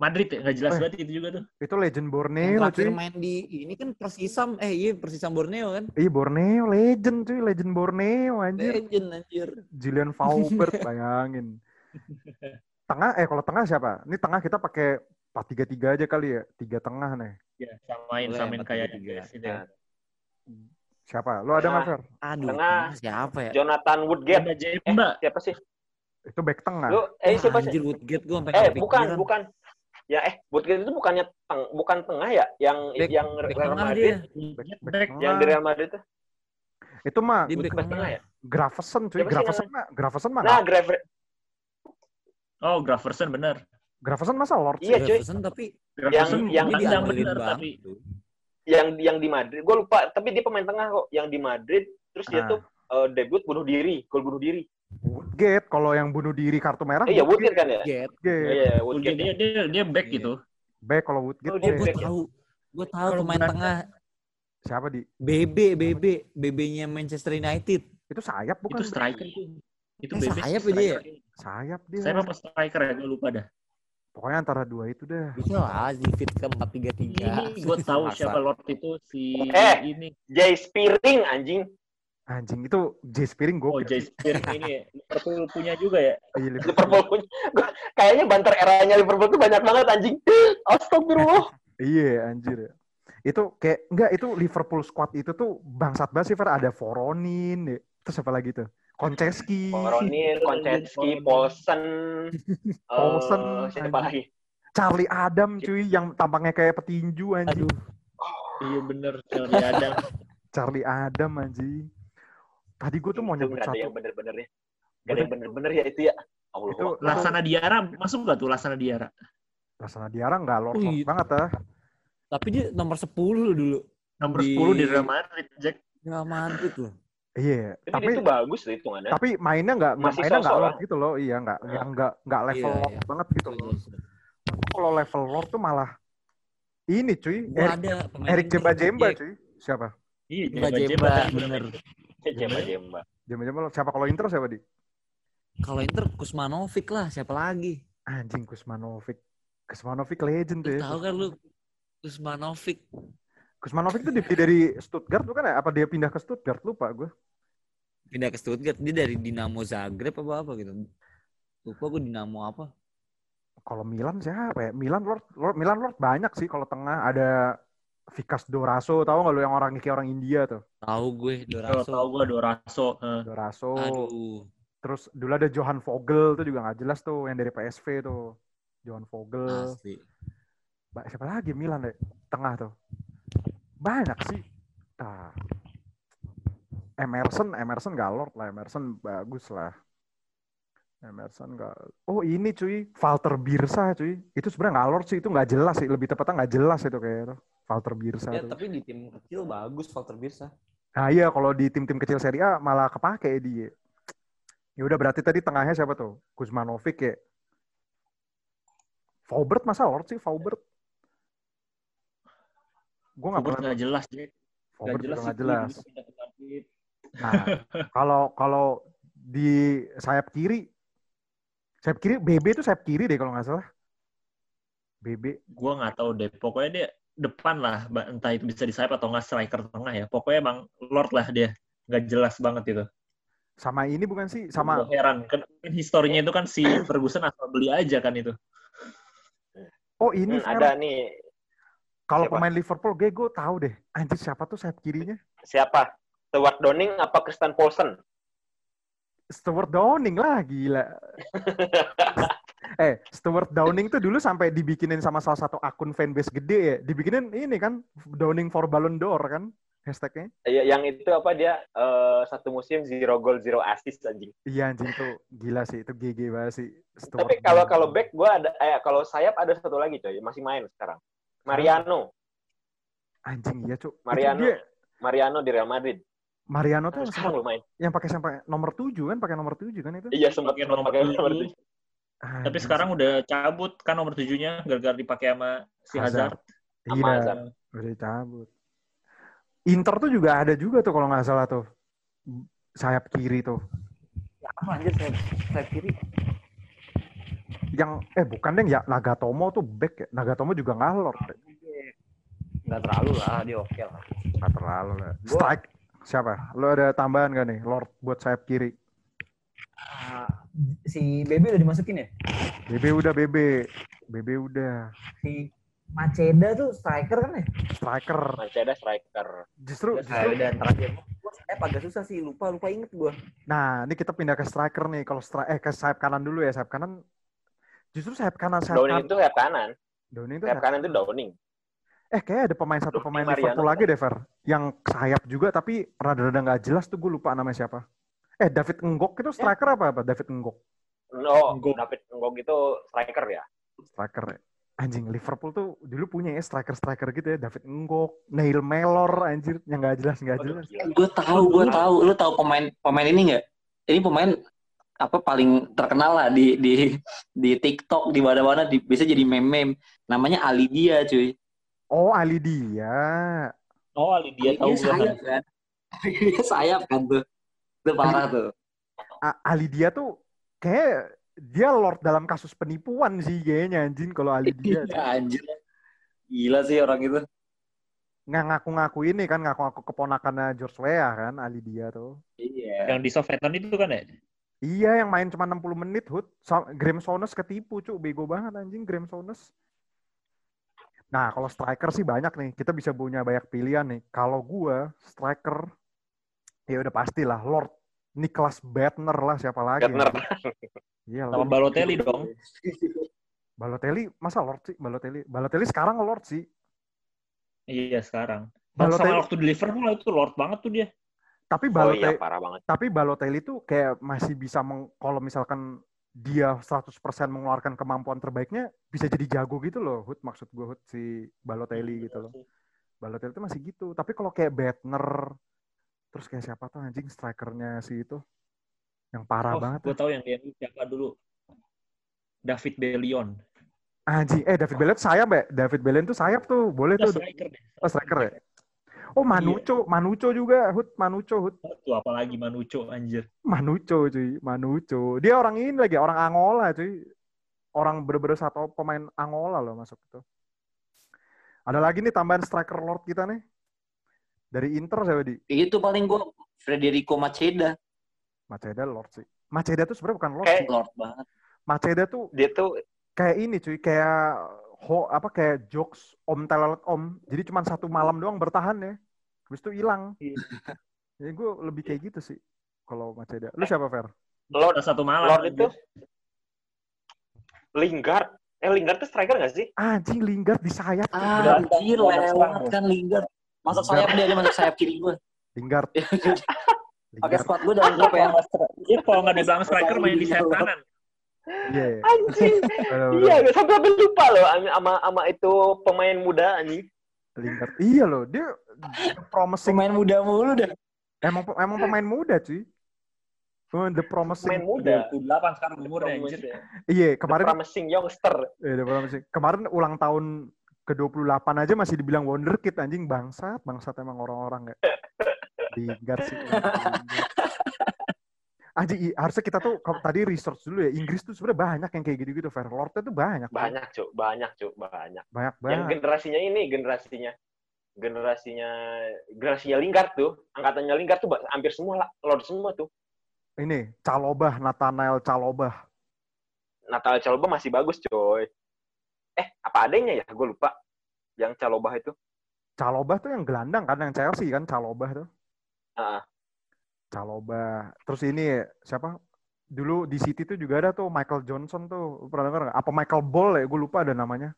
Madrid ya, nggak jelas
Eh.
banget itu juga tuh.
itu legend
Yang
Borneo
terakhir
cuy
main di ini kan Persisam, eh iya Persisam Borneo kan.
Iya Borneo legend cuy legend Borneo anjir
Legend anjir.
Julian Faubert bayangin tengah eh kalau tengah siapa ini tengah kita pakai 4-3-3 aja kali ya tiga tengah nih
Ya, samain
Boleh,
samain kayak
4-3-3.
di PS ini ya.
siapa lu ada nggak Fer?
Aduh,
Tengah.
siapa ya?
Jonathan Woodgate.
Ada
Eh,
Jemba.
siapa sih?
itu back tengah
Lu eh siapa sih?
anjir Woodgate gua sampai
Eh, bukan, bukan. Ya eh Woodgate itu bukannya teng bukan tengah ya? Yang
Back-
yang
Back
Real Madrid,
dia.
back, back
yang di Real Madrid tuh.
itu mah
Dia back
tengah ya?
Graveson cuy Graveson mah Graveson mah
Nah, Graver
Oh, Graverson bener.
Graveson masa Lord
Iya, cuy.
Jefferson tapi
yang
tendang
diandelin
bener tapi
tuh.
yang yang di Madrid. Gue lupa, tapi dia pemain tengah kok. Yang di Madrid, terus dia
Ah.
tuh eh, debut bunuh diri, gol bunuh diri.
Woodgate kalau yang bunuh diri kartu merah
Eh, ya Woodgate kan ya?
Get.
Woodgate.
Iya, iya,
Woodgate
Woodgate.
dia dia dia back
Iya.
gitu.
back kalau Woodgate
Oh, dia
gue
ya?
tahu. Gue tahu pemain tengah
siapa di
BB BB BB-nya Manchester United.
itu sayap bukan
Itu striker. Itu
Eh,
bebek
sayap ya dia ya?
sayap dia
Saya apa striker ya? Gue lupa dah.
pokoknya antara dua itu dah
Bisa lah di fit ke 4-3-3.
Ini gue tahu siapa Lord itu si
Eh.
ini.
Jay Spearing anjing.
Anjing itu J Spiring
Oh,
gue
Jay Spearing ini. Liverpool punya juga ya.
Liverpool punya. Gua- kayaknya banter eranya Liverpool tuh banyak banget anjing. Astagfirullah.
iya anjir ya itu kayak enggak itu Liverpool squad itu tuh bangsat banget sih Fer ada Voronin ya. terus apa lagi tuh Konceski
Koronir, Konchetsky, Paulsen,
Paulsen,
eh, siapa lagi?
Charlie Adam cuy yang tampangnya kayak petinju anjing
Aduh.
Iya bener. Charlie Adam.
Charlie Adam anjing tadi gue tuh mau nyebut
nggak ada yang
satu
bener-bener ya. Gak ada yang bener-bener ya itu ya. Allah.
Itu-
Laksana Diara masuk gak tuh Laksana Diara?
Laksana Diara nggak lord
Oh, iya.
banget ah
Tapi dia nomor 10 dulu.
Nomor
Di-
10 di Real Madrid, Jack.
Ya Madrid loh.
iya
Tapi,
tapi
itu bagus tuh hitungannya.
tapi mainnya nggak mainnya nggak
lah.
gitu loh iya nggak yang nggak nggak level
Iya,
lord
iya.
banget gitu loh kalau level lord tuh malah ini cuy Erik,
ada Inter,
Jemba Jemba cuy siapa
Iya,
Jemba
Jemba
bener.
Jemba Jemba.
Jemba Jemba siapa? Kalau Inter siapa di?
Kalau Inter Kusmanovic lah, siapa lagi?
anjing Kusmanovic Kusmanovic legend tuh ya.
tahu kan lu Kusmanovic.
Kusmanovic tuh dibeli dari Stuttgart bukan ya? Apa dia pindah ke Stuttgart? Lupa gue
Pindah ke Stuttgart, dia dari Dinamo Zagreb apa apa gitu. Lupa gue Dinamo apa.
kalau Milan siapa ya? Milan lord, lord Milan lord banyak sih kalau tengah. Ada Vikas Doraso tahu nggak lu yang orang kayak orang India tuh
Tahu gue
Kalau
Doraso.
tahu gue Doraso. eh.
Doraso
Aduh.
terus dulu ada Johan Vogel tuh juga nggak jelas tuh yang dari PSV tuh Johan Vogel
Asli.
Ba- siapa lagi Milan deh tengah tuh banyak sih nah. Emerson Emerson gak lord lah Emerson bagus lah Emerson gak oh ini cuy Walter Birsa cuy itu sebenarnya nggak lord sih itu nggak jelas sih lebih tepatnya nggak jelas itu kayak itu Walter Birsa
Ya,
tuh.
tapi di tim kecil bagus Walter Birsa.
nah iya kalau di tim-tim kecil Serie A malah kepake dia ya udah berarti tadi tengahnya siapa tuh Kuzmanovic ya Faubert masa lord sih Faubert gue nggak pernah
nggak jelas. Nggak
Faubert
jelas
nggak jelas
Madrid.
Nah, kalau kalau di sayap kiri, sayap kiri BB itu sayap kiri deh kalau nggak salah. BB.
Gue nggak tahu deh. Pokoknya dia depan lah. Entah itu bisa di sayap atau nggak striker tengah ya. Pokoknya emang Lord lah dia. Nggak jelas banget itu.
Sama ini bukan sih? Sama
Gua heran. Kan kan historinya itu kan si Ferguson asal beli aja kan itu.
Oh, ini
Hmm, ada nih
Kalau pemain Liverpool, gue gue tahu deh. Anjir siapa tuh sayap kirinya?
siapa? Stuart Downing apa Christian Paulsen?
Stuart Downing lah, gila. eh Stuart Downing tuh dulu sampai dibikinin sama salah satu akun fanbase gede ya. Dibikinin ini kan Downing for Ballon d'Or kan hashtagnya.
Iya, yang itu apa dia uh, satu musim zero goal zero assist anjing.
Iya anjing tuh gila sih itu GG banget sih. Stuart
Tapi kalau kalau back gue ada eh, kalau sayap ada satu lagi coy masih main sekarang. Mariano.
Anjing iya cuy.
Mariano.
Dia...
Mariano di Real Madrid.
Mariano tuh yang sempat,
main.
Yang pakai sampai nomor tujuh kan, pakai nomor tujuh kan itu?
Iya, sempat
nomor
pakai nomor 7.
Ah,
Tapi
sekarang udah cabut kan nomor tujuhnya gara-gara dipakai sama si
Hazard.
Hazard.
Iya,
Hazard.
udah cabut. Inter tuh juga ada juga tuh kalau nggak salah tuh sayap kiri tuh.
Ya anjir sayap, sayap kiri.
Yang eh bukan deh ya Nagatomo tuh back ya. Nagatomo juga ngalor.
Nggak terlalu lah dia oke lah.
Nggak terlalu lah. Strike siapa? Lo ada tambahan gak nih Lord buat sayap kiri?
Ah, si Bebe udah dimasukin ya?
BB udah BB. BB udah.
Si Maceda tuh striker kan ya?
Striker.
Masih ada striker.
Justru
Nah,
justru
udah terakhir. Sayap agak susah sih, lupa lupa inget gua.
Nah, ini kita pindah ke striker nih. Kalau stri eh ke sayap kanan dulu ya. Sayap kanan justru sayap kanan sayap
Downing
kanan.
itu sayap kanan.
Downing itu
Sayap
sayap-
kanan itu Downing.
Eh kayak ada pemain satu
Downing
pemain. Liverpool lagi deh, Fer. Yang sayap juga tapi rada-rada nggak jelas tuh gue lupa namanya siapa. Eh David Nggok itu striker apa apa? David Nggok.
No,
Ngog.
David Ngog itu striker ya.
Striker ya. Anjing Liverpool tuh dulu punya ya striker-striker gitu ya. David Nggok, Neil Mellor anjir yang nggak jelas nggak jelas.
Gue tahu, gue tahu. Lu tahu pemain pemain ini nggak? Ini pemain apa paling terkenal lah di di di TikTok di mana-mana di, bisa jadi meme-meme. Namanya Ali Dia, cuy.
Oh Ali dia.
Oh, Ali dia tahu
Dia
gua
sayap kan. Dia sayap kan tuh. Itu parah tuh.
A- Ali dia tuh kayak dia lord dalam kasus penipuan sih kayaknya anjing kalau Ali dia.
Iya, anjir. Gila sih orang itu.
nggak ngaku-ngaku ini kan ngaku-ngaku keponakannya George Weah kan Ali dia tuh.
Iya.
Yang di Southampton itu kan ya?
Iya yang main cuma 60 menit Hud. So, Graham Souness ketipu cu, bego banget anjing Graham Souness. Nah, kalau striker sih banyak nih. Kita bisa punya banyak pilihan nih. Kalau gua striker ya udah pastilah Lord Niklas Bettner lah siapa lagi.
Bettner.
Iya,
Sama. Balotelli dong.
Balotelli masa Lord sih? Balotelli. Balotelli sekarang Lord sih.
Iya sekarang.
Balotelli-
Sama waktu di Liverpool itu Lord banget tuh dia.
Tapi
Oh
Balotelli
iya parah banget.
tapi Balotelli tuh kayak masih bisa meng, kalau misalkan dia 100% mengeluarkan kemampuan terbaiknya bisa jadi jago gitu loh Hud maksud gue Hud si Balotelli gitu loh Balotelli tuh masih gitu tapi kalau kayak Bettner terus kayak siapa tuh anjing strikernya si itu yang parah
Oh,
banget
gue tahu yang dia siapa dulu. David Bellion.
anjing eh David Bellion sayap ya David Bellion tuh sayap tuh boleh
Dia
tuh
striker deh.
oh, striker ya oh Manucho Manucho juga Hud Manucho Hud
Tuh apalagi Manucho anjir.
Manucho cuy, Manucho. Dia orang ini lagi, orang Angola cuy. Orang bener-bener satu pemain Angola loh masuk itu. Ada lagi nih tambahan striker Lord kita nih. Dari Inter siapa di?
Itu paling gue Federico Maceda.
Maceda Lord sih. Maceda tuh sebenarnya bukan Lord
Kayak-
sih.
Lord banget.
Maceda tuh
Dia tuh
kayak ini cuy, kayak ho, apa kayak jokes Om Telet Om. Jadi cuma satu malam doang bertahan ya. Habis itu hilang.
Iya.
Jadi gue lebih kayak gitu sih. Kalau Maceda. Lu siapa Fer?
Lord
Udah satu malam.
Lord itu Lingard. Eh Lingard tuh striker gak sih?
Anjing Lingard di sayap.
Ah, anjir, lewat
banget.
kan Lingard. Masuk sayap dia, dia masuk sayap kiri gue.
Lingard.
Pakai
Lingard.
squad gue dalam grup ya.
Dia kalau nggak dibilang striker main di sayap kanan.
Iya.
Anjing.
Bener-bener.
iya, sampai sampai lupa loh sama sama itu pemain muda anjing.
Lingard. Iya loh, dia promising.
Pemain muda mulu dah.
Emang emang pemain muda, cuy. Oh, the promising.
Pemain muda.
28 sekarang umurnya anjir.
Iya,
The
kemarin
promising youngster.
eh, the promising. Kemarin ulang tahun ke-28 aja masih dibilang wonderkid anjing bangsat, bangsat emang orang-orang ya. Lingard sih. Lingard. Anjing harusnya kita tuh kalau tadi research dulu ya. Inggris tuh sebenarnya banyak yang kayak gitu-gitu. Fairlord tuh banyak.
Banyak, Cuk. Banyak, Cuk. Banyak.
Banyak
Yang
banget.
generasinya ini, generasinya generasinya generasinya Lingard tuh, angkatannya Lingard tuh hampir semua Lord semua tuh.
Ini, Calobah, Nathanael Calobah.
Natal Caloba masih bagus, coy. Eh, apa adanya ya? Gue lupa. Yang Calobah itu.
Calobah tuh yang gelandang kan, yang Chelsea kan, Calobah tuh.
Ah.
Calobah. Terus ini siapa? Dulu di City tuh juga ada tuh Michael Johnson tuh. Pernah nggak? Apa Michael Ball ya? Gue lupa ada namanya.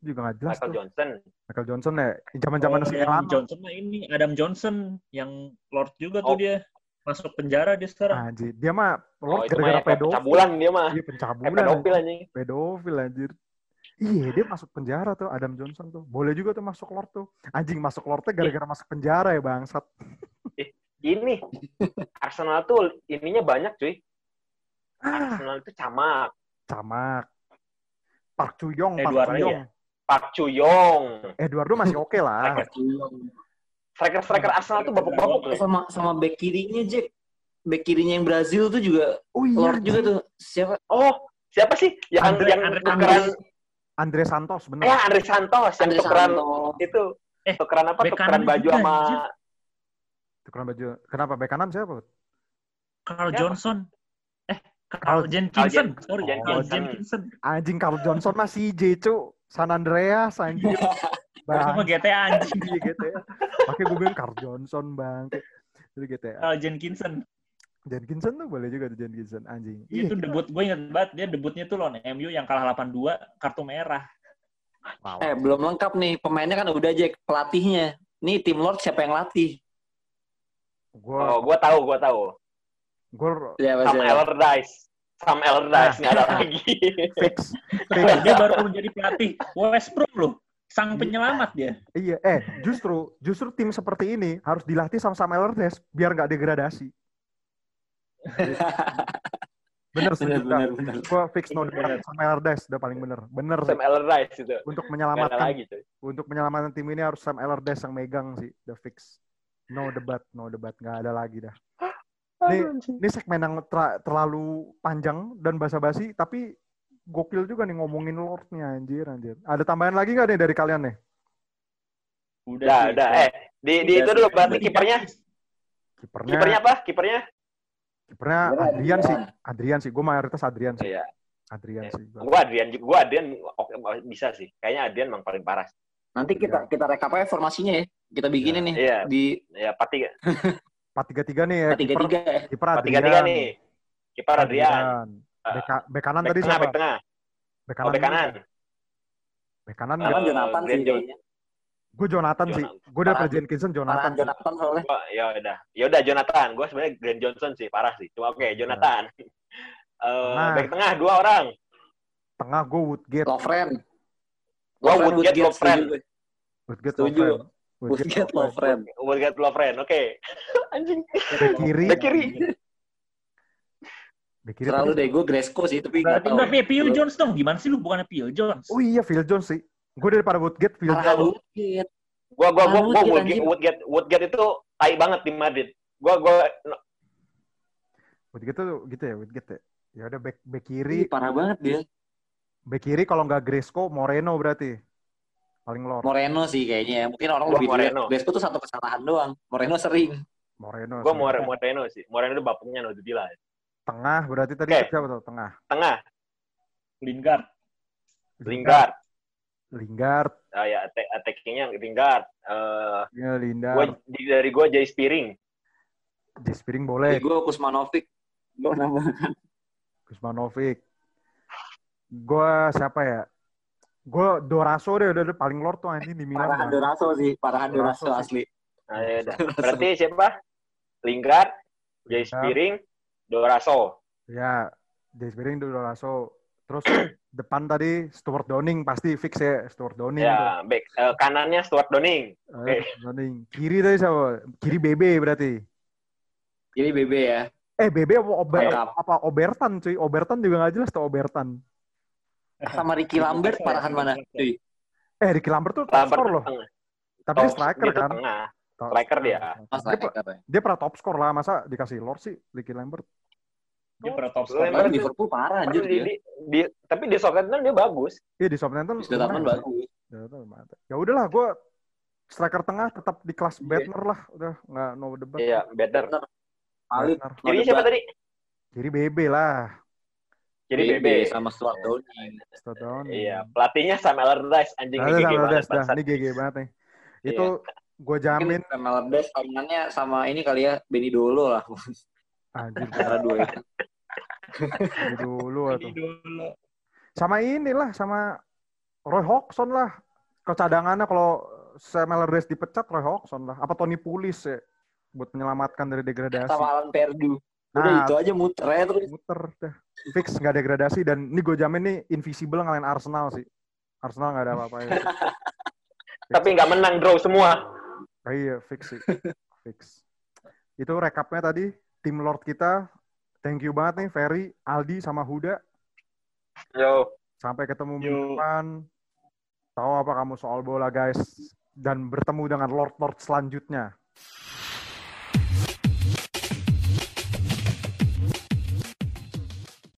Juga nggak jelas
Michael
tuh.
Johnson.
Michael Johnson ya. Zaman-zaman
Oh,
oh,
Adam Johnson mah ini Adam Johnson yang Lord juga tuh
Oh.
dia masuk penjara dia sekarang.
Anjir, dia mah
Oh,
Lord
itu mah
gara-gara
ya,
pedofil.
pencabulan dia mah.
Iya, pencabulan.
pedofil
anjir.
anjing.
Pedofil anjir. Iya, dia masuk penjara tuh Adam Johnson tuh. Boleh juga tuh masuk Lord tuh. Anjing masuk Lordnya gara-gara masuk penjara ya bangsat.
Ini Arsenal tuh ininya banyak, cuy.
Ah,
Arsenal itu camak.
camak. Park Chuyong, Park
Eduardo
Chuyong.
ya?
Park Chuyong.
Eduardo masih oke lah.
Striker-striker Arsenal tuh babuk-babuk. tuh.
sama sama back kirinya Jack back kirinya yang Brazil tuh juga
Oh iya,
Lord juga tuh siapa
Oh, siapa sih yang
Andre-
yang
Andre-
tukeran?
Andre Santos bener.
Eh, Andre Santos yang
Andre
tukeran
Santos
itu.
Eh,
tukeran apa? Tukeran baju
juga,
sama
anjir.
Tukeran baju. Kenapa bek kanan siapa?
Carl
Siapa?
Johnson. Eh,
Carl-
Carl Jenkinson.
Carl
Sorry,
Jen-
Carl
Jenkinson.
Jenkinson.
Anjing Carl Johnson mah CJ, cu. San Andreas
mah
Bang.
GTA anjing.
Iya GTA. Pakai gue bilang Carl Johnson bang. Itu GTA.
Carl Jenkinson.
Jenkinson tuh boleh juga tuh Jenkinson anjing.
Itu
Iya,
debut gue inget banget dia debutnya tuh lawan MU yang kalah 8-2 kartu merah.
wow.
eh belum lengkap nih pemainnya kan udah Jack pelatihnya nih tim Lord siapa yang latih
Gue
Oh, gua tahu, gua tahu.
gue
siapa
Sam Allardyce. Sam Allardyce nggak ada lagi.
fix. fix.
Dia baru jadi pelatih Westbrook loh. Sang penyelamat dia.
Iya, eh justru justru tim seperti ini harus dilatih sama Sam Allardyce biar nggak degradasi. Bener sih.
benar benar benar
Gue fix no
Bener.
debat Sam Allardyce udah paling bener. Bener sih.
Sam Allardyce itu.
Untuk menyelamatkan
lagi,
untuk menyelamatkan tim ini harus Sam Allardyce yang megang sih. Udah fix. No debat, no debat. Nggak ada lagi dah. Nih, ini segmen yang ter- terlalu panjang dan basa-basi, tapi gokil juga nih ngomongin Lord nih anjir, anjir. Ada tambahan lagi nggak nih dari kalian nih?
Udah, udah. Eh, di, di
Udah
itu dulu berarti kipernya.
Kipernya,
Kipernya apa? Kipernya?
Kipernya
Kipernya
Adrian sih,
Adrian.
Adrian sih. Gue mayoritas Adrian sih,
Iya.
Adrian
Iya.
sih. gua.
Gua Adrian, gua Adrian oke bisa sih. Kayaknya Adrian emang paling parah.
nanti kita kita rekap aja formasinya ya kita bikinin nih
Iya.
di
Ya, empat tiga,
Empat tiga tiga nih ya.
tiga
Kiper,
tiga ya
kiper
empat
Adrian.
tiga tiga nih. Kiper Adrian.
Bek, ka- bek kanan tadi
tengah,
siapa?
bek tengah.
Bek
Oh, bek kanan.
Bek kanan
Kanan? Jonathan sih
Gue Jonathan sih.
Jonathan.
Gue udah. Jenkinson Jonathan.
Jonathan. Jonathan soalnya
Gua, ya udah. Ya udah Jonathan. Gua sebenarnya Glenn Johnson sih parah sih. Cuma oke, Jonathan. Eh,
Nah.
bek tengah dua orang.
Tengah gue Woodgate.
Lovren
Gua Woodgate, Lovren.
setuju gue.
Woodgate. Lovren.
Woodgate Lovren
Woodgate Lovren. Oke. Anjing.
Bek kiri.
Bek kiri.
Kiri.
Deh, gue Gresco sih, tapi nggak tahu.
udah Phil Jones dong. Gimana sih lu bukannya Phil Jones?
Oh iya, Phil Jones sih. Gue daripada Woodgate, Phil Jones.
Woodgate.
Gua gua gua,
Ah,
gua
Woodgate,
Woodgate. Woodgate, itu tai banget di Madrid. Gua gua
Woodgate tuh gitu ya, Woodgate ya. Ya udah back back
Ih,
kiri,
parah banget dia.
back kiri kalau nggak Gresco, Moreno berarti. Paling lor.
Moreno sih kayaknya. Mungkin orang
Gua
lebih lihat
Moreno.
Gresco tuh satu kesalahan doang. Moreno sering.
Moreno.
gua
sih.
More- Moreno sih. Moreno itu bapaknya Naudzubillah.
Tengah berarti tadi
Oke.
siapa tuh? Tengah.
Tengah
Lingard.
Lingard.
Lingard.
Ah ya, attack- attackingnya Lingard. Eh
Ya,
gua
Lingard.
di- dari gua Jay Spearing.
Jispiring
Dari
boleh.
gue Kusmanovic. Gue nambah.
Kusmanovic. Gue siapa ya? Gue Doraso deh udah, udah paling lord tuh anjing di Milan.
Parahan. Doraso sih. Parahan
Doraso
Doraso asli.
Nah, ya udah. Berarti siapa? Lingard, Jay. Spearing, Doraso.
Ya, Jispiring itu Doraso. Terus depan tadi Stuart Downing pasti fix ya Stuart Downing.
Ya, back eh, kanannya Stuart Donning.
Eh,
oke.
Stuart Downing. Kiri tadi siapa? Kiri BB berarti.
Jadi BB ya.
Eh BB apa Ober, apa Obertan cuy? Obertan juga nggak jelas tuh Obertan.
Sama Ricky Lambert parahan mana? Cuy.
Eh Ricky Lambert tuh top score loh.
tengah.
Tapi dia
Oh,
striker
dia
kan.
tengah. Striker dia.
Mas
Dia,
ya.
dia pernah top score lah masa dikasih lord sih Ricky Lambert.
Dia pernah top
Lu
score.
yang
Bahkan
Berarti-
Liverpool parah anjir
di,
dia.
di, di- tapi di Southampton dia bagus.
Iya di Southampton.
Di Southampton bagus.
Ya udahlah, gue striker tengah tetap di kelas
Iya.
Bettner lah, udah nggak no debat.
Iya, better.
Paling
Bettner.
no
Kirinya siapa tadi?
Jadi BB lah.
Jadi
BB
BB.
sama Stuart Downing.
Stadion.
Iya, pelatihnya Sam Allardyce anjing
Nah,
ini
sama
gigi banget
dah. Ini GG banget nih. Itu gue jamin
Mungkin Sam Allardyce saingannya sama ini kali ya Benny Dolo lah.
Anjir
Antara dua
dari dulu atau sama inilah sama Roy Hodgson lah. Ke cadangannya kalau Sam Allardyce dipecat Roy Hodgson lah. Apa Tony Pulis ya buat menyelamatkan dari degradasi.
Sama Alan Perdu. Udah
Nah,
itu aja muter ya terus.
muter dah. Fix nggak degradasi dan ini gue jamin nih invisible ngalahin Arsenal sih. Arsenal nggak ada apa-apa ya.
Tapi nggak menang draw semua.
Ah, iya, fix sih. fix. Itu rekapnya tadi tim Lord kita. Thank you banget nih Ferry, Aldi sama Huda.
Yo,
Sampai ketemu
Yo.
minggu depan. Tahu apa kamu soal bola guys dan bertemu dengan Lord-Lord selanjutnya.